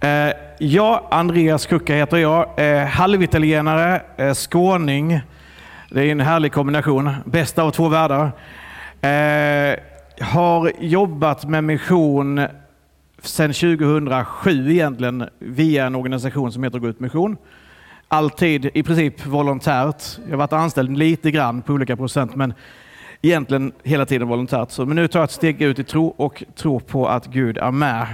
Eh, ja, Andreas Kucka heter jag. Eh, halvitalienare, eh, skåning. Det är en härlig kombination. Bästa av två världar. Har jobbat med mission sedan 2007 egentligen via en organisation som heter Gå ut mission. Alltid i princip volontärt. Jag har varit anställd lite grann på olika procent men egentligen hela tiden volontärt. Så, men nu tar jag ett steg ut i tro och tror på att Gud är med.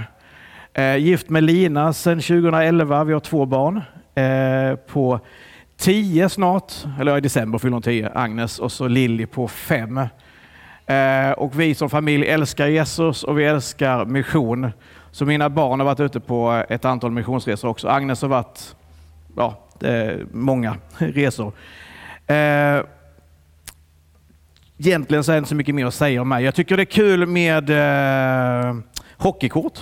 Eh, gift med Lina sedan 2011. Vi har två barn. Eh, på tio snart, eller i december fyller hon tio, Agnes, och så Lilly på fem. Eh, och vi som familj älskar Jesus och vi älskar mission. Så mina barn har varit ute på ett antal missionsresor också. Agnes har varit ja, eh, många resor. Eh, egentligen så är det inte så mycket mer att säga om mig. Jag tycker det är kul med eh, hockeykort.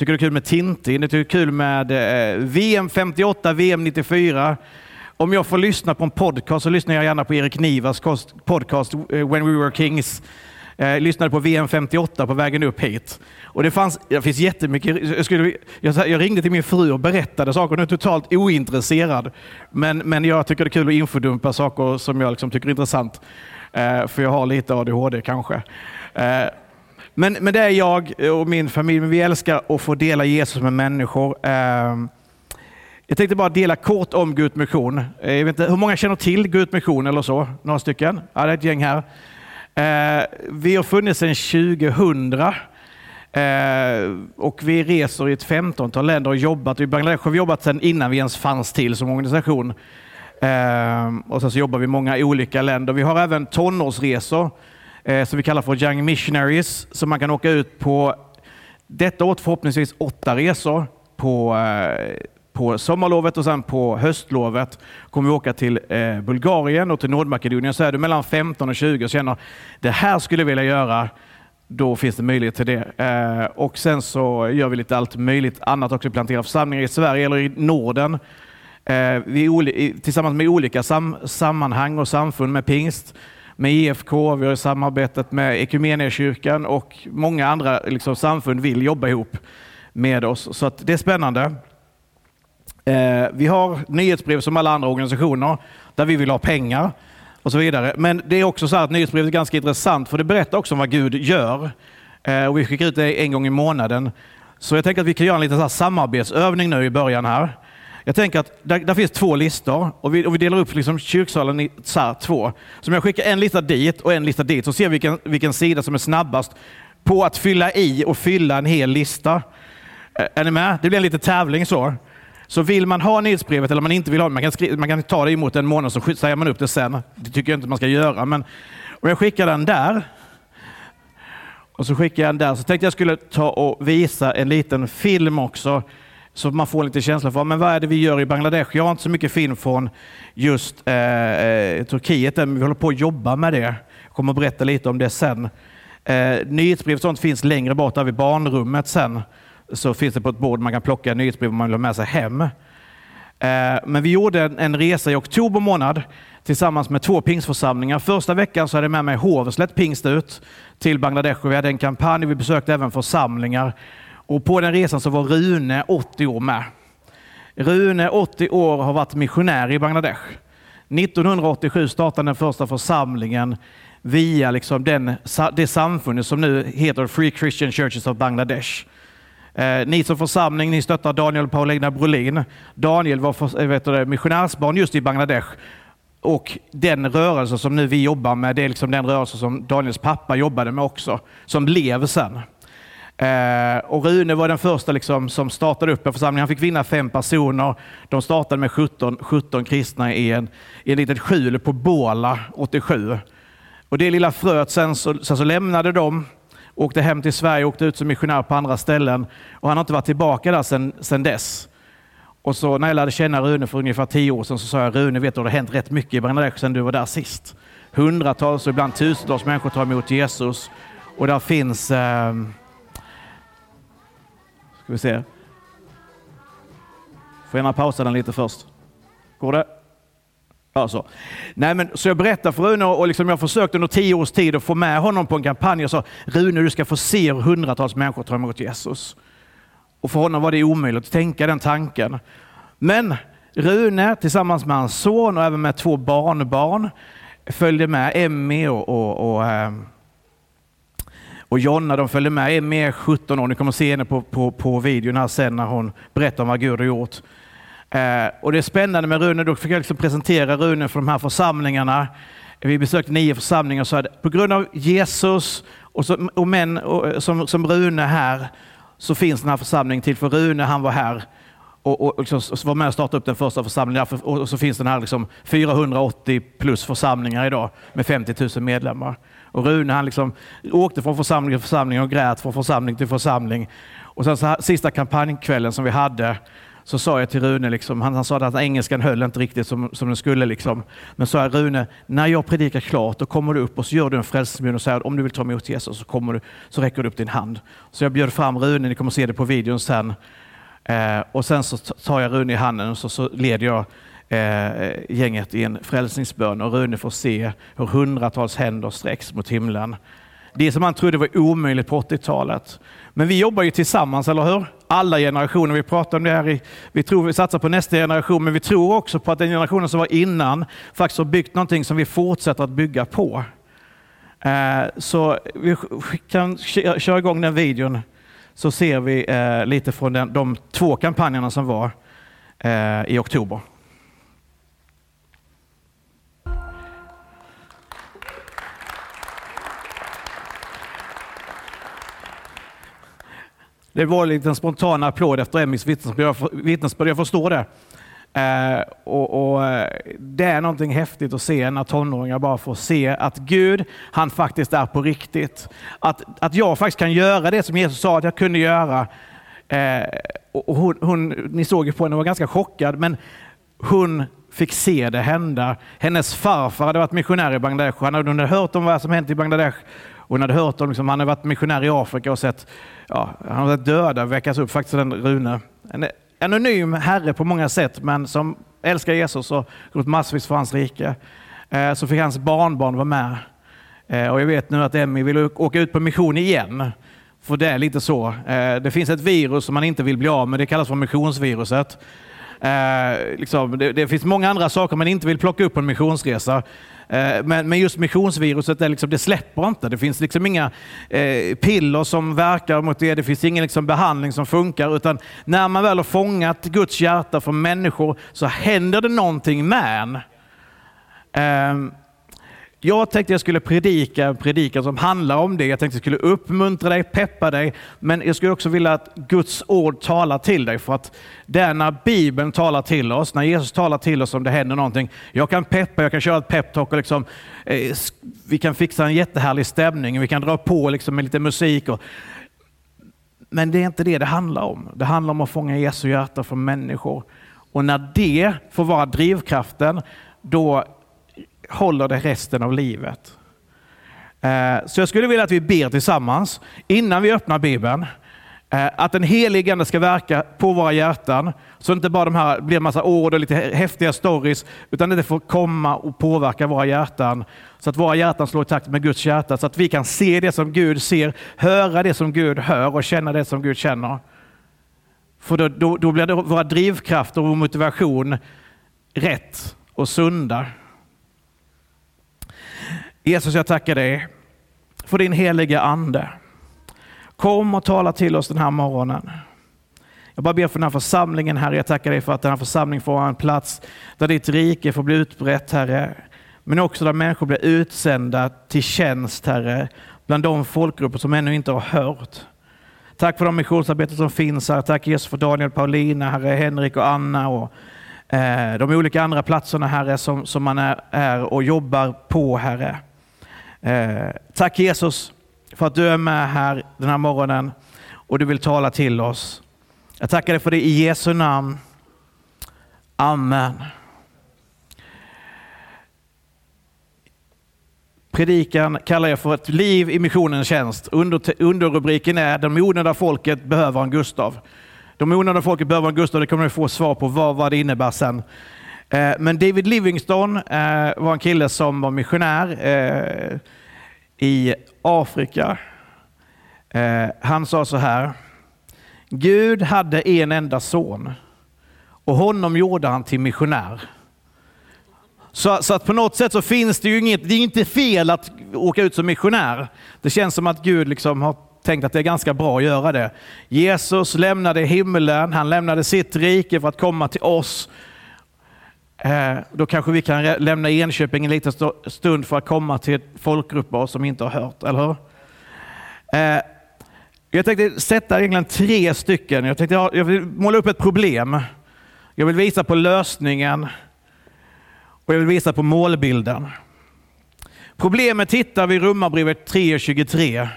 Tycker det är kul med Tintin. Jag tycker det är kul med eh, VM 58, VM 94. Om jag får lyssna på en podcast så lyssnar jag gärna på Erik Nivas podcast eh, When We Were Kings. Jag lyssnade på VM 58 på vägen upp hit. Och det, fanns, det finns jättemycket. Jag, skulle, jag, jag ringde till min fru och berättade saker. Hon är totalt ointresserad. Men, men jag tycker det är kul att infodumpa saker som jag liksom tycker är intressant. Eh, för jag har lite ADHD kanske. Eh, men, men det är jag och min familj. Men vi älskar att få dela Jesus med människor. Ehm, jag tänkte bara dela kort om Gud Mission. Eh, jag vet inte, hur många känner till Gud Mission eller så? Några stycken? Ja, det är ett gäng här. Eh, vi har funnits sedan 2000 eh, och vi reser i ett 15-tal länder och jobbat. I Bangladesh har vi jobbat sedan innan vi ens fanns till som organisation. Ehm, och sen så jobbar vi i många olika länder. Vi har även tonårsresor Eh, som vi kallar för Young Missionaries som man kan åka ut på detta åt förhoppningsvis åtta resor på eh, på sommarlovet och sen på höstlovet kommer vi åka till eh, Bulgarien och till Nordmakedonien. Så är du mellan 15 och 20 och känner det här skulle jag vilja göra, då finns det möjlighet till det. Eh, och sen så gör vi lite allt möjligt annat också. Planterar församlingar i Sverige eller i Norden. Eh, vi tillsammans med olika sam sammanhang och samfund med pingst med IFK, vi har samarbetat med Equmeniakyrkan och många andra liksom, samfund vill jobba ihop med oss. Så det är spännande. Eh, vi har nyhetsbrev som alla andra organisationer där vi vill ha pengar och så vidare. Men det är också så att nyhetsbrevet är ganska intressant för det berättar också om vad Gud gör. Eh, och vi skickar ut det en gång i månaden. Så jag tänker att vi kan göra en liten så samarbetsövning nu i början här. Jag tänker att där, där finns två listor och vi, och vi delar upp liksom kyrksalen i så här, två. Så om jag skickar en lista dit och en lista dit så ser vi vilken, vilken sida som är snabbast på att fylla i och fylla en hel lista. Är ni med? Det blir en liten tävling så. Så vill man ha nyhetsbrevet eller man inte vill ha det, man kan, skriva, man kan ta det emot en månad så säger man upp det sen. Det tycker jag inte man ska göra. Men om jag skickar den där och så skickar jag den där så tänkte jag skulle ta och visa en liten film också så man får lite känsla för men vad är det vi gör i Bangladesh. Jag har inte så mycket film från just eh, eh Turkiet, men vi håller på att jobba med det. Jag kommer att berätta lite om det sen. Eh, nyhetsbrev och sånt finns längre bort där vid barnrummet sen så finns det på ett bord man kan plocka nyhetsbrev om man vill ha med sig hem. Eh, men vi gjorde en resa i oktober månad tillsammans med två pingstförsamlingar. Första veckan så hade jag med mig Hovslätt pingst ut till Bangladesh och vi hade en kampanj. Vi besökte även församlingar och på den resan så var Rune 80 år med. Rune 80 år har varit missionär i Bangladesh. 1987 startade den första församlingen via liksom den, det samfundet som nu heter Free Christian Churches of Bangladesh. Eh, ni som församling, ni stöttar Daniel och Paulina Brolin. Daniel var för, vet du, missionärsbarn just i Bangladesh. Och den rörelse som nu vi jobbar med, det är liksom den rörelse som Daniels pappa jobbade med också, som blev sen. Eh, och Rune var den första liksom som startade upp en församling. Han fick vinna fem personer. De startade med 17, 17 kristna i en, i en litet skjul på Båla 87. Och det lilla fröet sen så, sen så lämnade de åkte hem till Sverige, åkte ut som missionär på andra ställen och han har inte varit tillbaka där sedan, sen dess. Och så när jag lärde känna Rune för ungefär tio år sedan så sa jag, Rune vet du, det har hänt rätt mycket i Bangladesh sedan du var där sist. Hundratals och ibland tusentals människor tar emot Jesus och där finns, eh, ska vi se, får gärna pausa den lite först. Går det? Alltså. Nej, men, så jag berättade för Rune och liksom jag försökte under tio års tid att få med honom på en kampanj. Jag sa Rune, du ska få se hur hundratals människor tar emot Jesus. Och för honom var det omöjligt att tänka den tanken. Men Rune tillsammans med hans son och även med två barnbarn följde med Emmy och, och, och, eh, och Jonna. De följde med. är mer 17 år. Ni kommer se henne på, på, på videon här sen när hon berättar om vad Gud har gjort. Eh, och det är spännande med Rune. Då fick jag liksom presentera Rune för de här församlingarna. Vi besökte nio församlingar och sa att på grund av Jesus och, så, och män och, eh, som, som Rune här så finns den här församlingen till. För Rune han var här och, och, liksom och, och var med och startade upp den första församlingen. Och så finns den här liksom 480 plus församlingar idag med 50 000 medlemmar. Och Rune han liksom åkte från församling till församling och grät från församling till församling. Och sen så här, sista kampanjkvällen som vi hade så sa jag till Rune, liksom, han, han sa att engelskan höll inte riktigt som, som den skulle. Liksom. Men sa jag, Rune, när jag predikar klart, då kommer du upp och så gör du en frälsningsbön och säger att om du vill ta emot Jesus så, kommer du, så räcker du upp din hand. Så jag bjöd fram Rune, ni kommer se det på videon sen. Eh, och sen så tar jag Rune i handen och så, så leder jag eh, gänget i en frälsningsbön och Rune får se hur hundratals händer sträcks mot himlen. Det som han trodde var omöjligt på 80-talet. Men vi jobbar ju tillsammans, eller hur? Alla generationer. Vi pratar om det här. I, vi tror vi satsar på nästa generation, men vi tror också på att den generationen som var innan faktiskt har byggt någonting som vi fortsätter att bygga på. Eh, så vi kan köra igång den videon så ser vi eh, lite från den, de två kampanjerna som var eh, i oktober. Det var en liten spontan applåd efter Emmys vittnesbörd. Jag förstår det. Eh, och, och, eh, Det är någonting häftigt att se när tonåringar bara får se att Gud, han faktiskt är på riktigt. Att, att jag faktiskt kan göra det som Jesus sa att jag kunde göra. Eh, och hon, hon, ni såg ju på henne, hon var ganska chockad, men hon fick se det hända. Hennes farfar hade varit missionär i Bangladesh. Han hade hört om vad som hänt i Bangladesh. Och hon hade hört om, liksom, han hade varit missionär i Afrika och sett, ja, han hade döda väckas upp, faktiskt den Rune. En anonym herre på många sätt, men som älskar Jesus och gått massvis för hans rike. Eh, så fick hans barnbarn vara med. Eh, och jag vet nu att Emmy vill åka ut på mission igen. För det är lite så. Eh, det finns ett virus som man inte vill bli av med, det kallas för missionsviruset. Eh, liksom, det, det, finns många andra saker man inte vill plocka upp på en missionsresa. Eh, men, men, just missionsviruset, det, liksom, det släpper inte. Det finns liksom inga eh, piller som verkar mot det. Det finns ingen liksom, behandling som funkar. Utan när man väl har fångat Guds hjärta för människor så händer det någonting med en. Ehm, jag tänkte jag skulle predika en predikan som handlar om det. Jag tänkte jag skulle uppmuntra dig, peppa dig, men jag skulle också vilja att Guds ord talar till dig. För att det är när Bibeln talar till oss, när Jesus talar till oss om det händer någonting. Jag kan peppa, jag kan köra ett peptalk och liksom, eh, vi kan fixa en jättehärlig stämning, vi kan dra på liksom med lite musik. Och, men det är inte det det handlar om. Det handlar om att fånga Jesu hjärta från människor. Och när det får vara drivkraften, då håller det resten av livet. Eh, så jag skulle vilja att vi ber tillsammans innan vi öppnar Bibeln. Eh, att den helige Ande ska verka på våra hjärtan. Så inte bara de här blir en massa ord och lite häftiga stories, utan det får komma och påverka våra hjärtan. Så att våra hjärtan slår i takt med Guds hjärta, så att vi kan se det som Gud ser, höra det som Gud hör och känna det som Gud känner. För då, då, då blir det våra drivkrafter och vår motivation rätt och sunda. Jesus, jag tackar dig för din heliga Ande. Kom och tala till oss den här morgonen. Jag bara ber för den här församlingen, Herre. Jag tackar dig för att den här församlingen får ha en plats där ditt rike får bli utbrett, Herre. Men också där människor blir utsända till tjänst, Herre, bland de folkgrupper som ännu inte har hört. Tack för de missionsarbeten som finns här. Tack Jesus för Daniel, Paulina, Herre, Henrik och Anna och eh, de olika andra platserna, Herre, som, som man är, är och jobbar på, Herre. Eh, tack Jesus för att du är med här den här morgonen och du vill tala till oss. Jag tackar dig för det i Jesu namn. Amen. Predikan kallar jag för ett liv i missionens tjänst. Under, underrubriken är De onödiga folket behöver en Gustav. De onödiga folket behöver en Gustav, det kommer ni få svar på vad, vad det innebär sen. Eh, men David Livingstone eh, var en kille som var missionär eh, i Afrika. Han sa så här. Gud hade en enda son och honom gjorde han till missionär. Så, så, att på något sätt så finns det ju inget, det är inte fel att åka ut som missionär. Det känns som att Gud liksom har tänkt att det är ganska bra att göra det. Jesus lämnade himlen, han lämnade sitt rike för att komma till oss. Eh, då kanske vi kan lämna Enköping en liten stund för att komma till folkgrupper som inte har hört, eller hur? Eh, jag tänkte sätta egentligen tre stycken. Jag, tänkte, jag vill måla upp ett problem. Jag vill visa på lösningen och jag vill visa på målbilden. Problemet hittar vi i Romarbrevet 3.23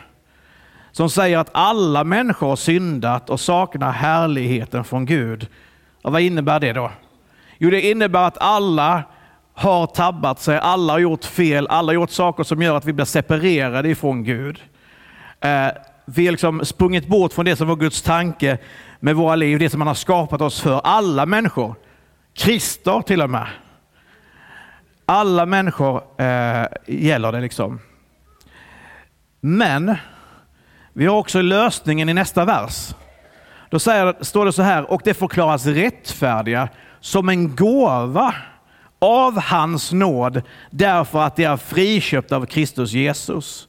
som säger att alla människor har syndat och saknar härligheten från Gud. Och vad innebär det då? Jo, det innebär att alla har tabbat sig, alla har gjort fel, alla har gjort saker som gör att vi blir separerade ifrån Gud. Eh, vi har liksom sprungit bort från det som var Guds tanke med våra liv, det som han har skapat oss för. Alla människor, Krister till och med. Alla människor eh, gäller det liksom. Men vi har också lösningen i nästa vers. Då säger, står det så här, och det förklaras rättfärdiga som en gåva av hans nåd därför att de är friköpta av Kristus Jesus.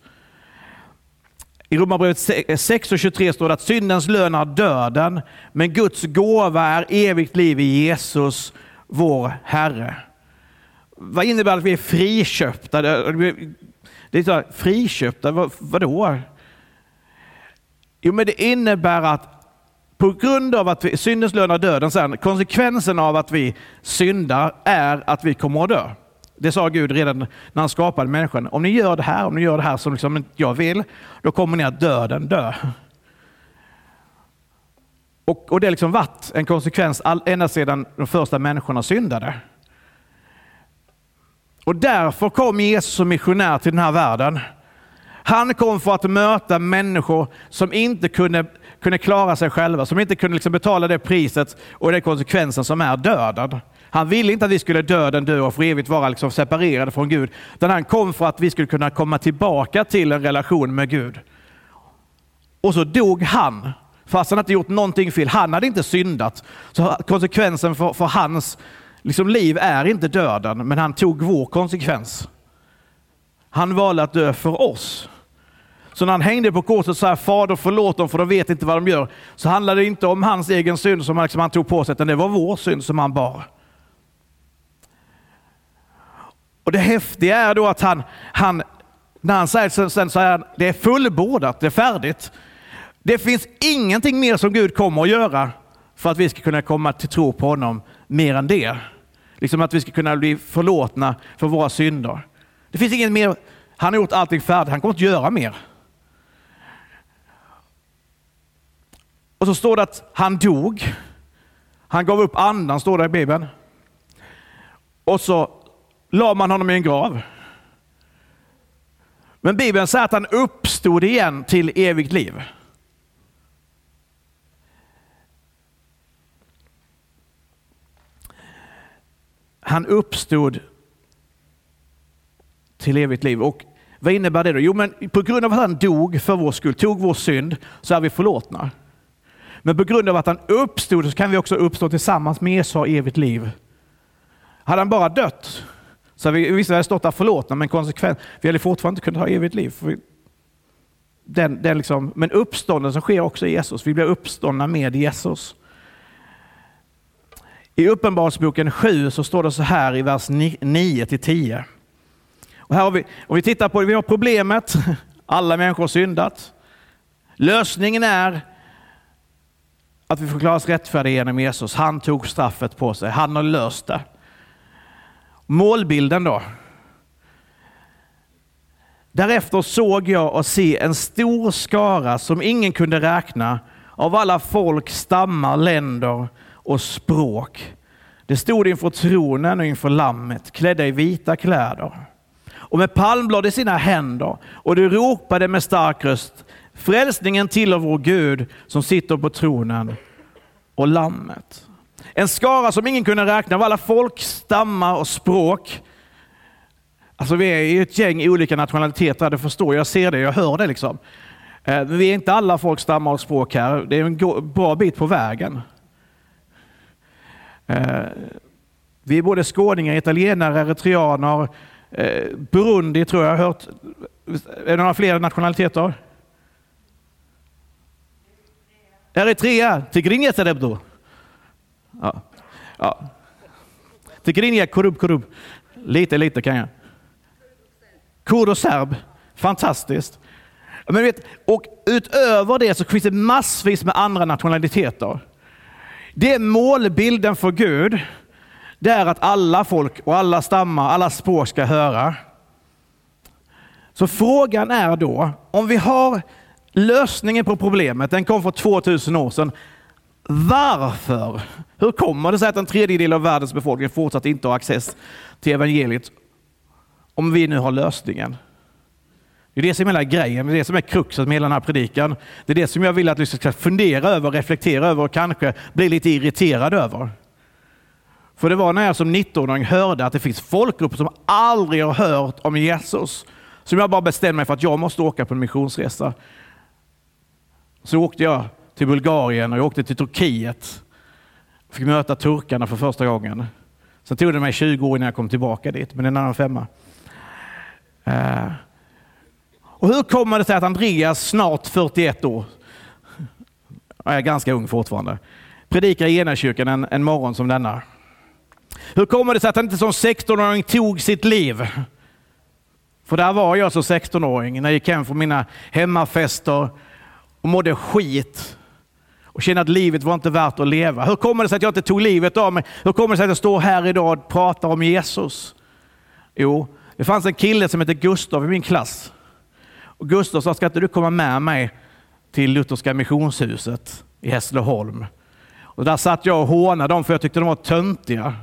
I Romarbrevet 6 eh, och 23 står det att syndens lön är döden, men Guds gåva är evigt liv i Jesus, vår Herre. Vad innebär det att vi är friköpta? Det är så här, friköpta, vad, vadå? Jo, men det innebär att på grund av att vi, syndens lön är döden, sen, konsekvensen av att vi syndar är att vi kommer att dö. Det sa Gud redan när han skapade människan. Om ni gör det här, om ni gör det här som liksom jag vill, då kommer ni att döden dö. Och, och det har liksom varit en konsekvens all, ända sedan de första människorna syndade. Och därför kom Jesus som missionär till den här världen. Han kom för att möta människor som inte kunde, kunde klara sig själva, som inte kunde liksom betala det priset och den konsekvensen som är döden. Han ville inte att vi skulle döden dö och för evigt vara liksom separerade från Gud. Utan han kom för att vi skulle kunna komma tillbaka till en relation med Gud. Och så dog han, fast han inte gjort någonting fel. Han hade inte syndat. Så konsekvensen för, för hans liksom, liv är inte döden, men han tog vår konsekvens. Han valde att dö för oss. Så när han hängde på korset och här, Fader förlåt dem för de vet inte vad de gör. Så handlade det inte om hans egen synd som han, liksom, han tog på sig, utan det var vår synd som han bar. Och det häftiga är då att han, han när han säger sen, sen så är det är fullbordat, det är färdigt. Det finns ingenting mer som Gud kommer att göra för att vi ska kunna komma till tro på honom mer än det. Liksom att vi ska kunna bli förlåtna för våra synder. Det finns inget mer. Han har gjort allting färdigt, han kommer inte göra mer. Och så står det att han dog. Han gav upp andan, står det i Bibeln. Och så la man honom i en grav. Men Bibeln säger att han uppstod igen till evigt liv. Han uppstod till evigt liv. Och vad innebär det då? Jo, men på grund av att han dog för vår skull, tog vår synd, så är vi förlåtna. Men på grund av att han uppstod så kan vi också uppstå tillsammans med Jesus och evigt liv. Hade han bara dött så hade vi visserligen stått där förlåtna, men konsekvent, vi hade fortfarande inte kunnat ha evigt liv. För den, den liksom, men uppståndelsen sker också i Jesus. Vi blir uppståndna med Jesus. I Uppenbarelseboken 7 så står det så här i vers 9 till 10. Och här har vi, om vi tittar på det, vi har problemet, alla människor har syndat. Lösningen är att vi förklaras rättfärdiga genom Jesus. Han tog straffet på sig, han har löst det. Målbilden då. Därefter såg jag och se en stor skara som ingen kunde räkna av alla folk, stammar, länder och språk. Det stod inför tronen och inför lammet, klädda i vita kläder och med palmblad i sina händer och de ropade med stark röst Frälsningen tillhör vår Gud som sitter på tronen och lammet. En skara som ingen kunde räkna av alla folk, stammar och språk. Alltså vi är ju ett gäng olika nationaliteter, det förstår jag, jag ser det, jag hör det liksom. Eh, men vi är inte alla folk stammar och språk här. Det är en bra bit på vägen. Eh, vi är både skåningar, italienare, eritreaner, eh, Burundi tror jag har hört. Är det några fler nationaliteter? Eritrea, Tigrinja Cerebdo. Ja. Ja. Tigrinja Kurub Kurub. Lite, lite kan jag. Kurd och serb. Fantastiskt. Men vet, och utöver det så finns det massvis med andra nationaliteter. Det är målbilden för Gud. Det är att alla folk och alla stammar, alla språk ska höra. Så frågan är då, om vi har lösningen på problemet, den kom för 2000 år sedan. Varför? Hur kommer det sig att en tredjedel av världens befolkning fortsatt inte har access till evangeliet? Om vi nu har lösningen. Det är det som är hela grejen, det är det som är kruxet med hela den här predikan. Det är det som jag vill att du ska fundera över, reflektera över och kanske bli lite irriterad över. För det var när jag som 19-åring hörde att det finns folkgrupper som aldrig har hört om Jesus, som jag bara bestämde mig för att jag måste åka på en missionsresa. Så åkte jag till Bulgarien och jag åkte till Turkiet. Fick möta turkarna för första gången. Sen tog det mig 20 år innan jag kom tillbaka dit, men det är en annan femma. Uh. Och hur kommer det sig att Andreas, snart 41 år, jag är ganska ung fortfarande, predikar i Enakyrkan en, en morgon som denna? Hur kommer det sig att han inte som 16-åring tog sitt liv? För där var jag som 16-åring när jag gick hem från mina hemmafester och mådde skit och kände att livet var inte värt att leva. Hur kommer det sig att jag inte tog livet av mig? Hur kommer det sig att jag står här idag och pratar om Jesus? Jo, det fanns en kille som hette Gustav i min klass. Och Gustav sa, ska inte du komma med mig till Lutherska missionshuset i Hässleholm? Och där satt jag och hånade dem för jag tyckte de var töntiga.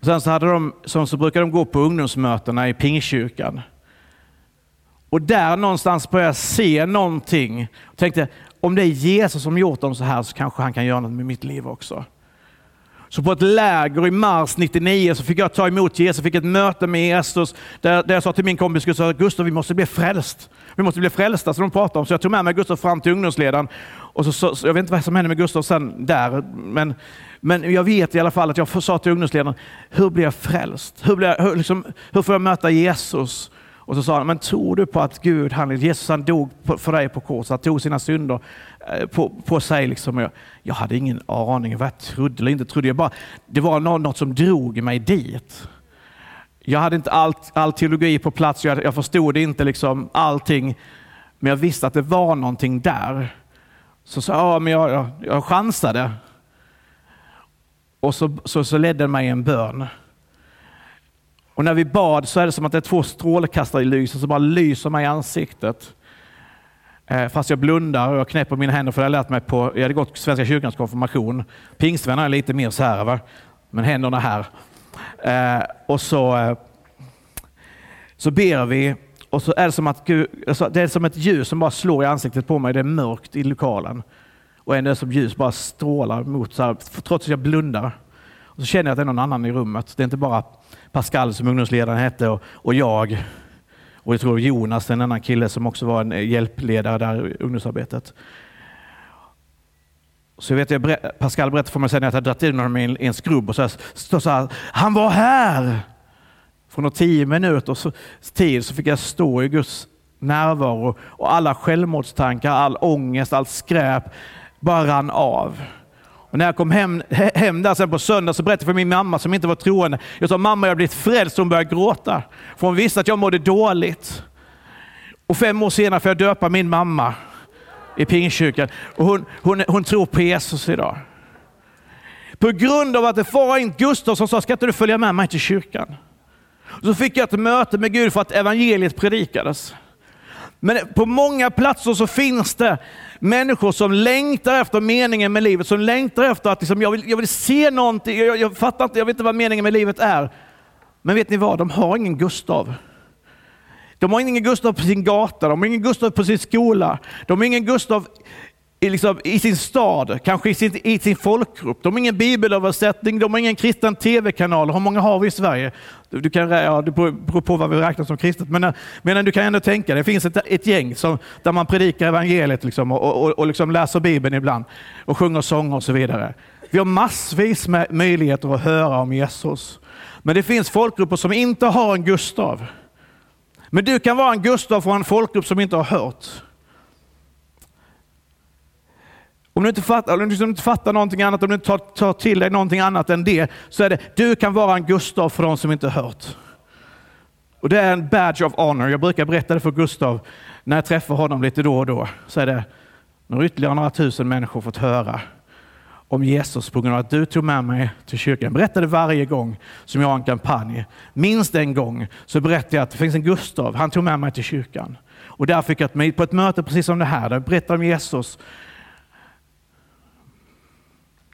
Och sen så, hade de, så brukade de gå på ungdomsmötena i Pingkyrkan. Och där någonstans började jag se någonting. Jag tänkte, om det är Jesus som gjort dem så här så kanske han kan göra något med mitt liv också. Så på ett läger i mars 99 så fick jag ta emot Jesus, fick ett möte med Jesus där, där jag sa till min kompis Gustav, Gustav vi måste bli frälst. Vi måste bli frälsta som de pratar om. Så jag tog med mig Gustav fram till ungdomsledaren. Och så, så, så, jag vet inte vad som hände med Gustav sen där, men, men jag vet i alla fall att jag sa till ungdomsledaren, hur blir jag frälst? Hur, blir jag, hur, liksom, hur får jag möta Jesus? Och så sa han, men tror du på att Gud, han, Jesus han dog för dig på korset, han tog sina synder eh, på, på sig. Liksom. Jag, jag hade ingen aning vad jag trodde eller inte trodde. Jag bara, det var något som drog mig dit. Jag hade inte allt, all teologi på plats, jag, jag förstod inte liksom allting, men jag visste att det var någonting där. Så sa jag, men jag, jag, jag chansade. Och så, så, så ledde mig en bön. Och när vi bad så är det som att det är två strålkastare i lyset som bara lyser mig i ansiktet. Eh, fast jag blundar och jag knäpper mina händer för det har jag lärt mig på, jag hade gått Svenska kyrkans konfirmation. Pingstvänner är lite mer så här, va? men händerna här. Eh, och så, eh, så ber vi och så är det som att Gud, alltså, det är som ett ljus som bara slår i ansiktet på mig. Det är mörkt i lokalen. Och ändå är det som ljus bara strålar mot, så här, trots att jag blundar. Och så känner jag att det är någon annan i rummet. Det är inte bara Pascal som ungdomsledaren hette och, och jag. Och jag tror Jonas, en annan kille som också var en eh, hjälpledare där i ungdomsarbetet. Så jag vet, jag, Pascal berättade för mig sen att jag hade dragit in honom i en, en skrubb och så, här, så här, han var här! Från tio minuters tid så fick jag stå i Guds närvaro och alla självmordstankar, all ångest, allt skräp bara rann av. Och när jag kom hem, hem där sen på söndag så berättade jag för min mamma som inte var troende. Jag sa mamma jag har blivit frälst. Hon började gråta. För hon visste att jag mådde dåligt. Och fem år senare får jag döpa min mamma i Pingstkyrkan. Och hon, hon, hon tror på Jesus idag. På grund av att det var en Gustav som sa, ska inte du följa med mig till kyrkan? Så fick jag ett möte med Gud för att evangeliet predikades. Men på många platser så finns det människor som längtar efter meningen med livet, som längtar efter att liksom, jag, vill, jag vill se någonting, jag, jag fattar inte, jag vet inte vad meningen med livet är. Men vet ni vad, de har ingen Gustav. De har ingen Gustav på sin gata, de har ingen Gustav på sin skola, de har ingen Gustav i, liksom, i sin stad, kanske i sin, i sin folkgrupp. De har ingen bibelöversättning, de har ingen kristen tv-kanal. Hur många har vi i Sverige? Du kan, ja, det beror på vad vi räknar som kristet, men, eh, men eh, du kan ändå tänka det finns ett, ett gäng som, där man predikar evangeliet liksom, och, och, och liksom läser Bibeln ibland och sjunger sånger och så vidare. Vi har massvis med möjligheter att höra om Jesus. Men det finns folkgrupper som inte har en Gustav. Men du kan vara en Gustav från en folkgrupp som inte har hört. Om du inte fattar, om du inte fattar någonting annat, om du inte tar, tar till dig någonting annat än det, så är det, du kan vara en Gustav för de som inte hört. Och Det är en badge of honor. Jag brukar berätta det för Gustav när jag träffar honom lite då och då. Så är det, nu har ytterligare några tusen människor fått höra om Jesus på grund av att du tog med mig till kyrkan. Jag berättade varje gång som jag har en kampanj. Minst en gång så berättade jag att det finns en Gustav, han tog med mig till kyrkan. Och där fick jag på ett möte precis som det här, där jag berättade om Jesus.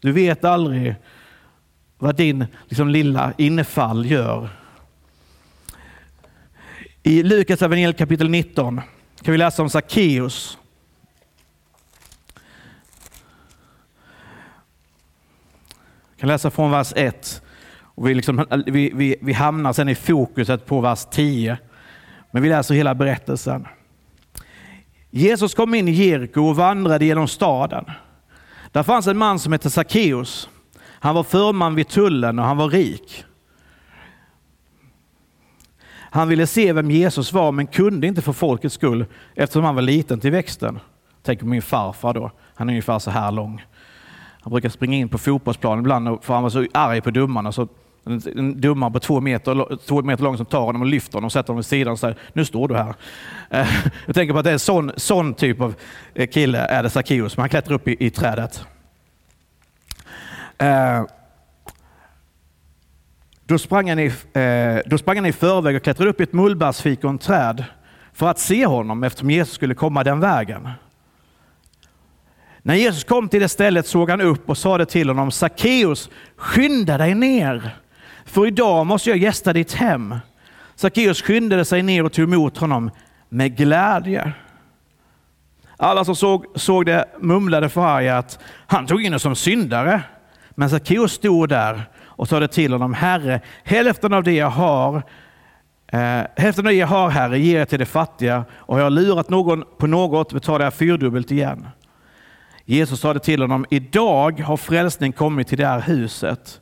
Du vet aldrig vad din liksom, lilla innefall gör. I Lukas evangeliet kapitel 19 kan vi läsa om Sackeus. Vi kan läsa från vers 1. Och vi, liksom, vi, vi, vi hamnar sen i fokuset på vers 10. Men vi läser hela berättelsen. Jesus kom in i Jeriko och vandrade genom staden. Där fanns en man som hette Sackeus. Han var förman vid tullen och han var rik. Han ville se vem Jesus var men kunde inte för folkets skull eftersom han var liten till växten. Tänk på min farfar då. Han är ungefär så här lång. Han brukar springa in på fotbollsplanen ibland för han var så arg på domarna. Så en domare på två meter, två meter lång som tar honom och lyfter honom och sätter honom vid sidan och säger nu står du här. Eh, jag tänker på att det är en sån, sån typ av eh, kille är det Sackeus, men han klättrar upp i, i trädet. Eh, då sprang, han i, då sprang han i förväg och klättrade upp i ett mullbärsfikonträd för att se honom eftersom Jesus skulle komma den vägen. När Jesus kom till det stället såg han upp och sade till honom, Sackeus, skynda dig ner, för idag måste jag gästa ditt hem. Sackeus skyndade sig ner och tog emot honom med glädje. Alla som såg, såg det mumlade förargat, han tog in oss som syndare. Men Sackeus stod där och sade till honom, Herre, hälften av det jag har eh, hälften av det jag har, Herre, ger jag till de fattiga och har jag lurat någon på något betalar jag fyrdubbelt igen. Jesus sade till honom, idag har frälsning kommit till det här huset.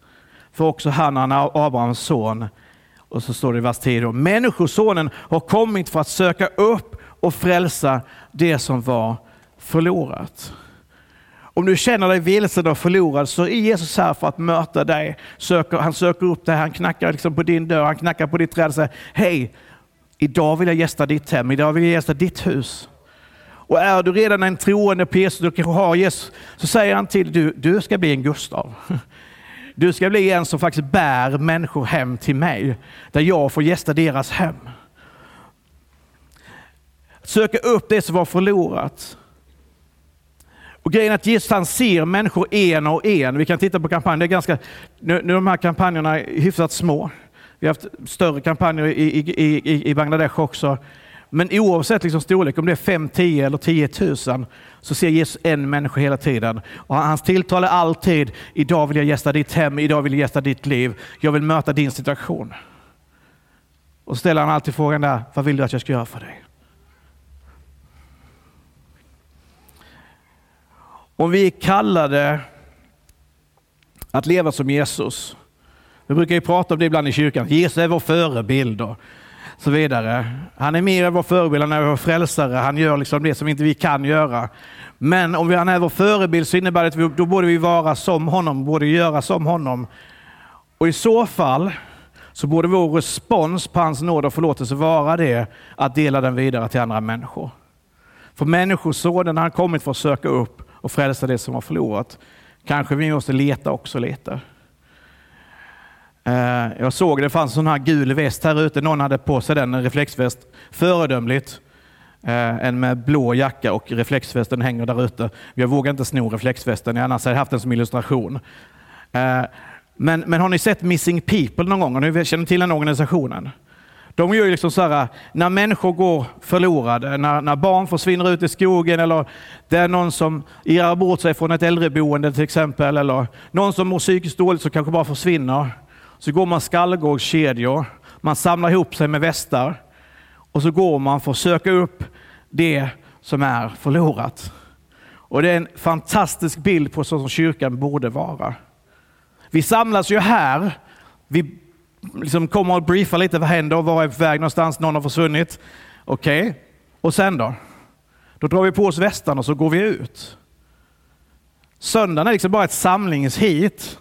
För också han är Abrahams son. Och så står det i vers 10, då. Människosonen har kommit för att söka upp och frälsa det som var förlorat. Om du känner dig vilsen och förlorad så är Jesus här för att möta dig. Söker, han söker upp dig, han knackar liksom på din dörr, han knackar på ditt träd och säger, hej, idag vill jag gästa ditt hem, idag vill jag gästa ditt hus. Och är du redan en troende på Jesus, du kanske har Jesus, så säger han till dig, du, du ska bli en Gustav. Du ska bli en som faktiskt bär människor hem till mig, där jag får gästa deras hem. Söka upp det som var förlorat. Och grejen är att Jesus han ser människor en och en. Vi kan titta på kampanjen. Det är ganska, nu, nu är de här kampanjerna hyfsat små. Vi har haft större kampanjer i, i, i, i Bangladesh också. Men oavsett liksom storlek, om det är 5, 10 eller 10 000, så ser Jesus en människa hela tiden. Och hans tilltal är alltid, idag vill jag gästa ditt hem, idag vill jag gästa ditt liv, jag vill möta din situation. Och så ställer han alltid frågan där, vad vill du att jag ska göra för dig? Om vi är kallade att leva som Jesus, vi brukar ju prata om det ibland i kyrkan, Jesus är vår förebild. Så vidare. Han är mer vår förebild, han är vår frälsare, han gör liksom det som inte vi kan göra. Men om han är vår förebild så innebär det att vi, då borde vi vara som honom, borde göra som honom. Och i så fall så borde vår respons på hans nåd och förlåtelse vara det att dela den vidare till andra människor. För Människosonen har kommit för att söka upp och frälsa det som har förlorat. Kanske vi måste leta också lite. Eh, jag såg det fanns en sån här gul väst här ute. Någon hade på sig den, en reflexväst. Föredömligt. Eh, en med blå jacka och reflexvästen hänger där ute. Jag vågar inte sno reflexvästen, annars hade jag haft den som illustration. Eh, men, men har ni sett Missing People någon gång? Har ni känner till den organisationen? De gör ju liksom så här, när människor går förlorade, när, när barn försvinner ut i skogen eller det är någon som irrar bort sig från ett äldreboende till exempel, eller någon som mår psykiskt dåligt som kanske bara försvinner. Så går man skallgårdskedjor, man samlar ihop sig med västar och så går man för att söka upp det som är förlorat. Och Det är en fantastisk bild på så som kyrkan borde vara. Vi samlas ju här, vi liksom kommer och briefar lite, vad händer, var är på väg någonstans, någon har försvunnit. Okej, okay. och sen då? Då drar vi på oss västarna och så går vi ut. Söndagen är liksom bara ett samlingshit.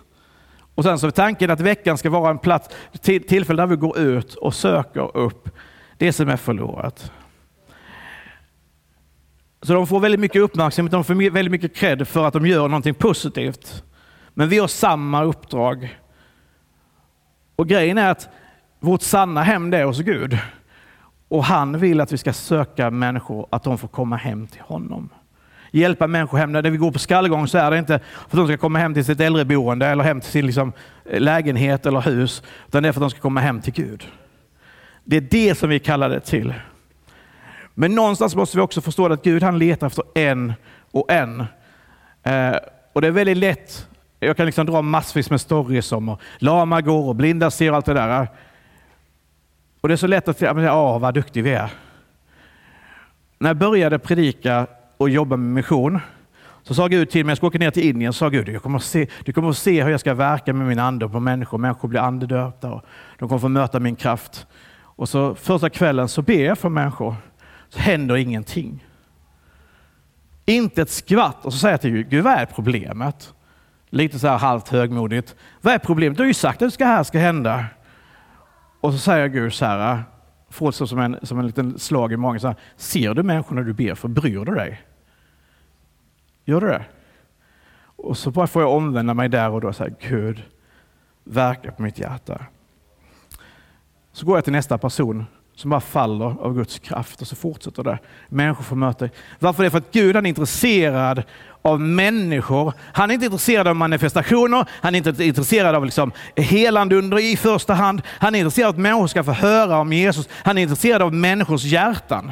Och sen så är tanken att veckan ska vara en plats, tillfälle där vi går ut och söker upp det som är förlorat. Så de får väldigt mycket uppmärksamhet, de får väldigt mycket cred för att de gör någonting positivt. Men vi har samma uppdrag. Och grejen är att vårt sanna hem det är hos Gud. Och han vill att vi ska söka människor, att de får komma hem till honom. Hjälpa människor hem. När vi går på skallgång så är det inte för att de ska komma hem till sitt äldreboende eller hem till sin liksom, eh, lägenhet eller hus, utan det är för att de ska komma hem till Gud. Det är det som vi kallar det till. Men någonstans måste vi också förstå att Gud han letar efter en och en. Eh, och det är väldigt lätt, jag kan liksom dra massvis med stories om lama går och blinda ser och allt det där. Och det är så lätt att säga, ja vad duktig vi är. När jag började predika och jobba med mission så sa Gud till mig, jag ska åka ner till Indien, så sa Gud, du kommer, att se, du kommer att se hur jag ska verka med min ande på människor. Människor blir andedöpta och de kommer få möta min kraft. Och så första kvällen så ber jag för människor, så händer ingenting. Inte ett skvatt. Och så säger jag till Gud, Gud vad är problemet? Lite så här halvt högmodigt. Vad är problemet? Du har ju sagt att det här ska hända. Och så säger Gud så här, får så som en, som en liten slag i magen. Så här, Ser du människorna du ber för? Bryr du dig? Gör du det? Och så bara får jag omvända mig där och då Så här, Gud, verka på mitt hjärta. Så går jag till nästa person som bara faller av Guds kraft och så fortsätter det. Människor får möta. Varför det? För att Gud han är intresserad av människor. Han är inte intresserad av manifestationer, han är inte intresserad av liksom helande under i första hand. Han är intresserad av att människor ska få höra om Jesus. Han är intresserad av människors hjärtan.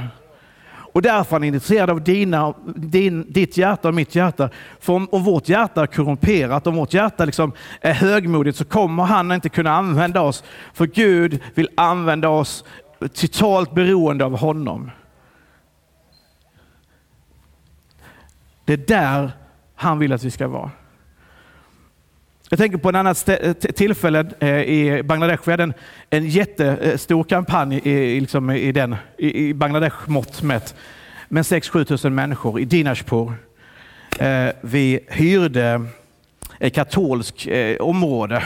Och därför är han intresserad av dina, din, ditt hjärta och mitt hjärta. För om, om vårt hjärta är korrumperat, om vårt hjärta liksom är högmodigt så kommer han inte kunna använda oss. För Gud vill använda oss totalt beroende av honom. Det är där han vill att vi ska vara. Jag tänker på en annat tillfälle eh, i Bangladesh. Vi hade en, en jättestor kampanj i, liksom i, den, i Bangladesh mått mätt med 6-7 tusen människor i Dinashpur. Eh, vi hyrde ett katolskt eh, område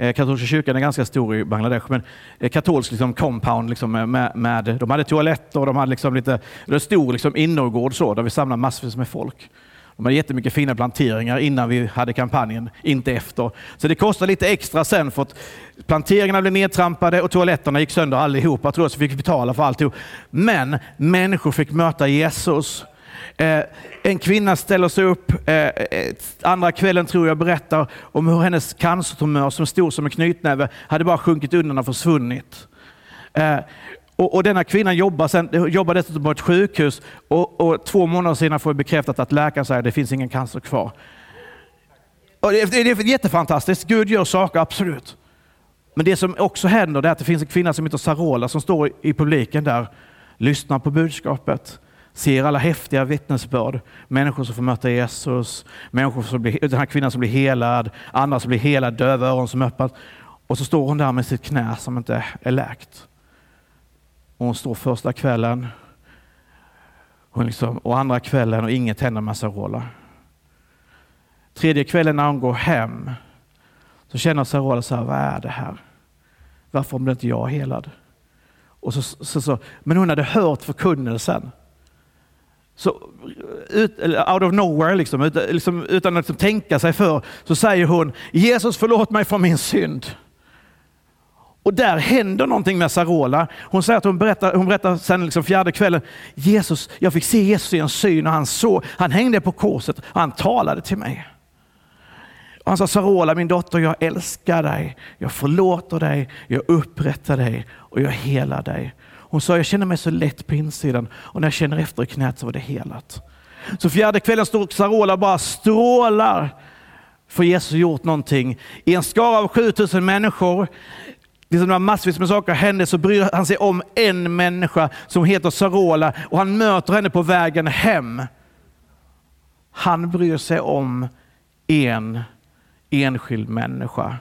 eh, Katolska kyrkan är ganska stor i Bangladesh, men eh, katolsk liksom compound liksom med, med, de hade toaletter och de hade liksom lite, det stor liksom innergård så, där vi samlade massvis med folk. De hade jättemycket fina planteringar innan vi hade kampanjen, inte efter. Så det kostade lite extra sen för att planteringarna blev nedtrampade och toaletterna gick sönder allihopa. tror jag, vi fick betala för alltihop. Men människor fick möta Jesus. Eh, en kvinna ställer sig upp, eh, eh, andra kvällen tror jag berättar om hur hennes cancertumör som stod som en knytnäve hade bara sjunkit undan och försvunnit. Eh, och, och denna kvinna jobbar, sen, jobbar dessutom på ett sjukhus och, och två månader senare får vi bekräftat att läkaren säger att det finns ingen cancer kvar. Och det, det är jättefantastiskt. Gud gör saker, absolut. Men det som också händer är att det finns en kvinna som heter Sarola som står i publiken där, lyssnar på budskapet, ser alla häftiga vittnesbörd. Människor som får möta Jesus, människor som blir, den här kvinnan som blir helad, andra som blir helad, döva öron som öppnas. Och så står hon där med sitt knä som inte är läkt. Och hon står första kvällen hon liksom, och andra kvällen och inget händer med Sarola. Tredje kvällen när hon går hem så känner Sarola så här, vad är det här? Varför blir inte jag helad? Och så, så, så, men hon hade hört förkunnelsen. Så ut, out of nowhere, liksom, ut, liksom, utan att liksom tänka sig för, så säger hon Jesus förlåt mig för min synd. Och där händer någonting med Sarola. Hon säger att hon berättar, hon berättar sen liksom fjärde kvällen, Jesus, jag fick se Jesus i en syn och han såg, han hängde på korset och han talade till mig. Och han sa, Sarola min dotter, jag älskar dig, jag förlåter dig, jag upprättar dig och jag helar dig. Hon sa, jag känner mig så lätt på insidan och när jag känner efter i knät så var det helat. Så fjärde kvällen står Sarola bara strålar för Jesus gjort någonting. I en skara av 7000 människor, liksom när massvis med saker hände, så bryr han sig om en människa som heter Sarola och han möter henne på vägen hem. Han bryr sig om en enskild människa.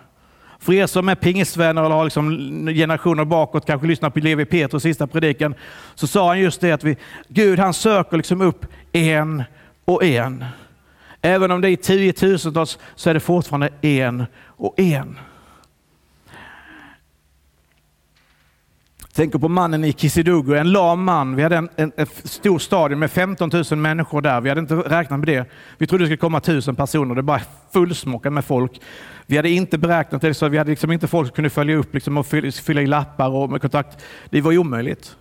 För er som är pingstvänner eller har liksom generationer bakåt, kanske lyssnar på Levi Petrus sista predikan, så sa han just det att vi, Gud han söker liksom upp en och en. Även om det är tiotusentals så är det fortfarande en och en. Tänker på mannen i Kisidugu, en lam man. Vi hade en, en, en, stor stadion med 15 000 människor där. Vi hade inte räknat med det. Vi trodde det skulle komma tusen personer. Det bara fullsmockat med folk. Vi hade inte beräknat det, så vi hade liksom inte folk som kunde följa upp liksom och fylla, i lappar och med kontakt. Det var omöjligt.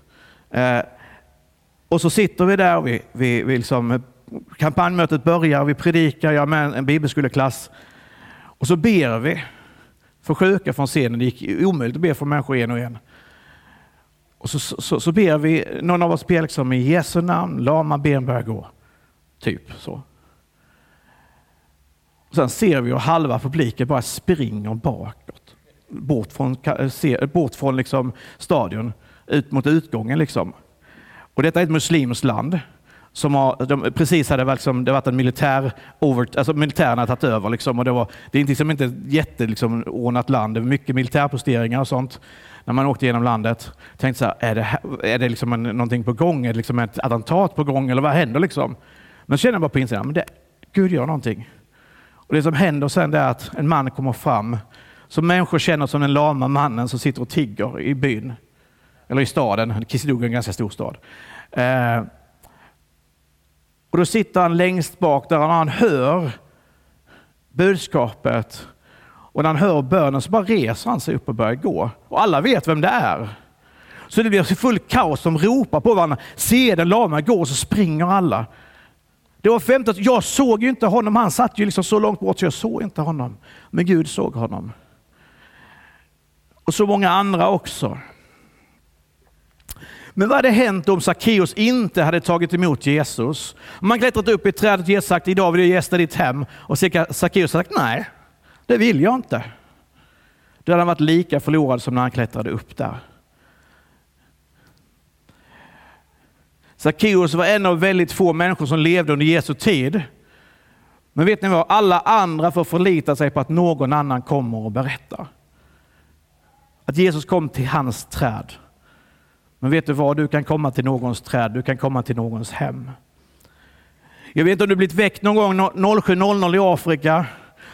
Eh, och så sitter vi där, vi, vi, vi liksom, kampanjmötet börjar, vi predikar, jag med en bibelskoleklass. Och så ber vi för sjuka från scenen. Det gick omöjligt att be för människor en och en. Och så, så, så ber vi, någon av oss ber liksom i Jesu namn, lama ben börjar gå. Typ så. Och sen ser vi hur halva publiken bara springer bakåt. Bort från, eh, eh, bort från liksom stadion, ut mot utgången. Liksom. Och detta är ett muslimskt land. Som har, de, precis hade liksom, det varit en militär, over, alltså militären hade tagit över. Liksom, och det, var, det är liksom inte ett jätteordnat liksom, land, det är mycket militärposteringar och sånt när man åkte genom landet. Tänkte så här, är det, är det liksom en, någonting på gång? Är det liksom ett attentat på gång? Eller vad händer? Liksom? Men så känner jag bara på insidan, men det, Gud gör någonting. Och Det som händer sen är att en man kommer fram som människor känner som den lama mannen som sitter och tigger i byn. Eller i staden. Kisidug är en ganska stor stad. Eh, och Då sitter han längst bak där han hör budskapet och när han hör bönen så bara reser han sig upp och börjar gå. Och alla vet vem det är. Så det blir full kaos. De ropar på varandra. Se den lama gå så springer alla. Det var femte, jag såg ju inte honom. Han satt ju liksom så långt bort så jag såg inte honom. Men Gud såg honom. Och så många andra också. Men vad hade hänt om Sackeus inte hade tagit emot Jesus? Om man klättrat upp i trädet och Jesus sagt idag vill jag gästa ditt hem och Sackeus sagt nej. Det vill jag inte. Då hade han varit lika förlorad som när han klättrade upp där. Sackeus var en av väldigt få människor som levde under Jesu tid. Men vet ni vad? Alla andra får förlita sig på att någon annan kommer och berättar. Att Jesus kom till hans träd. Men vet du vad? Du kan komma till någons träd, du kan komma till någons hem. Jag vet inte om du blivit väckt någon gång 07.00 i Afrika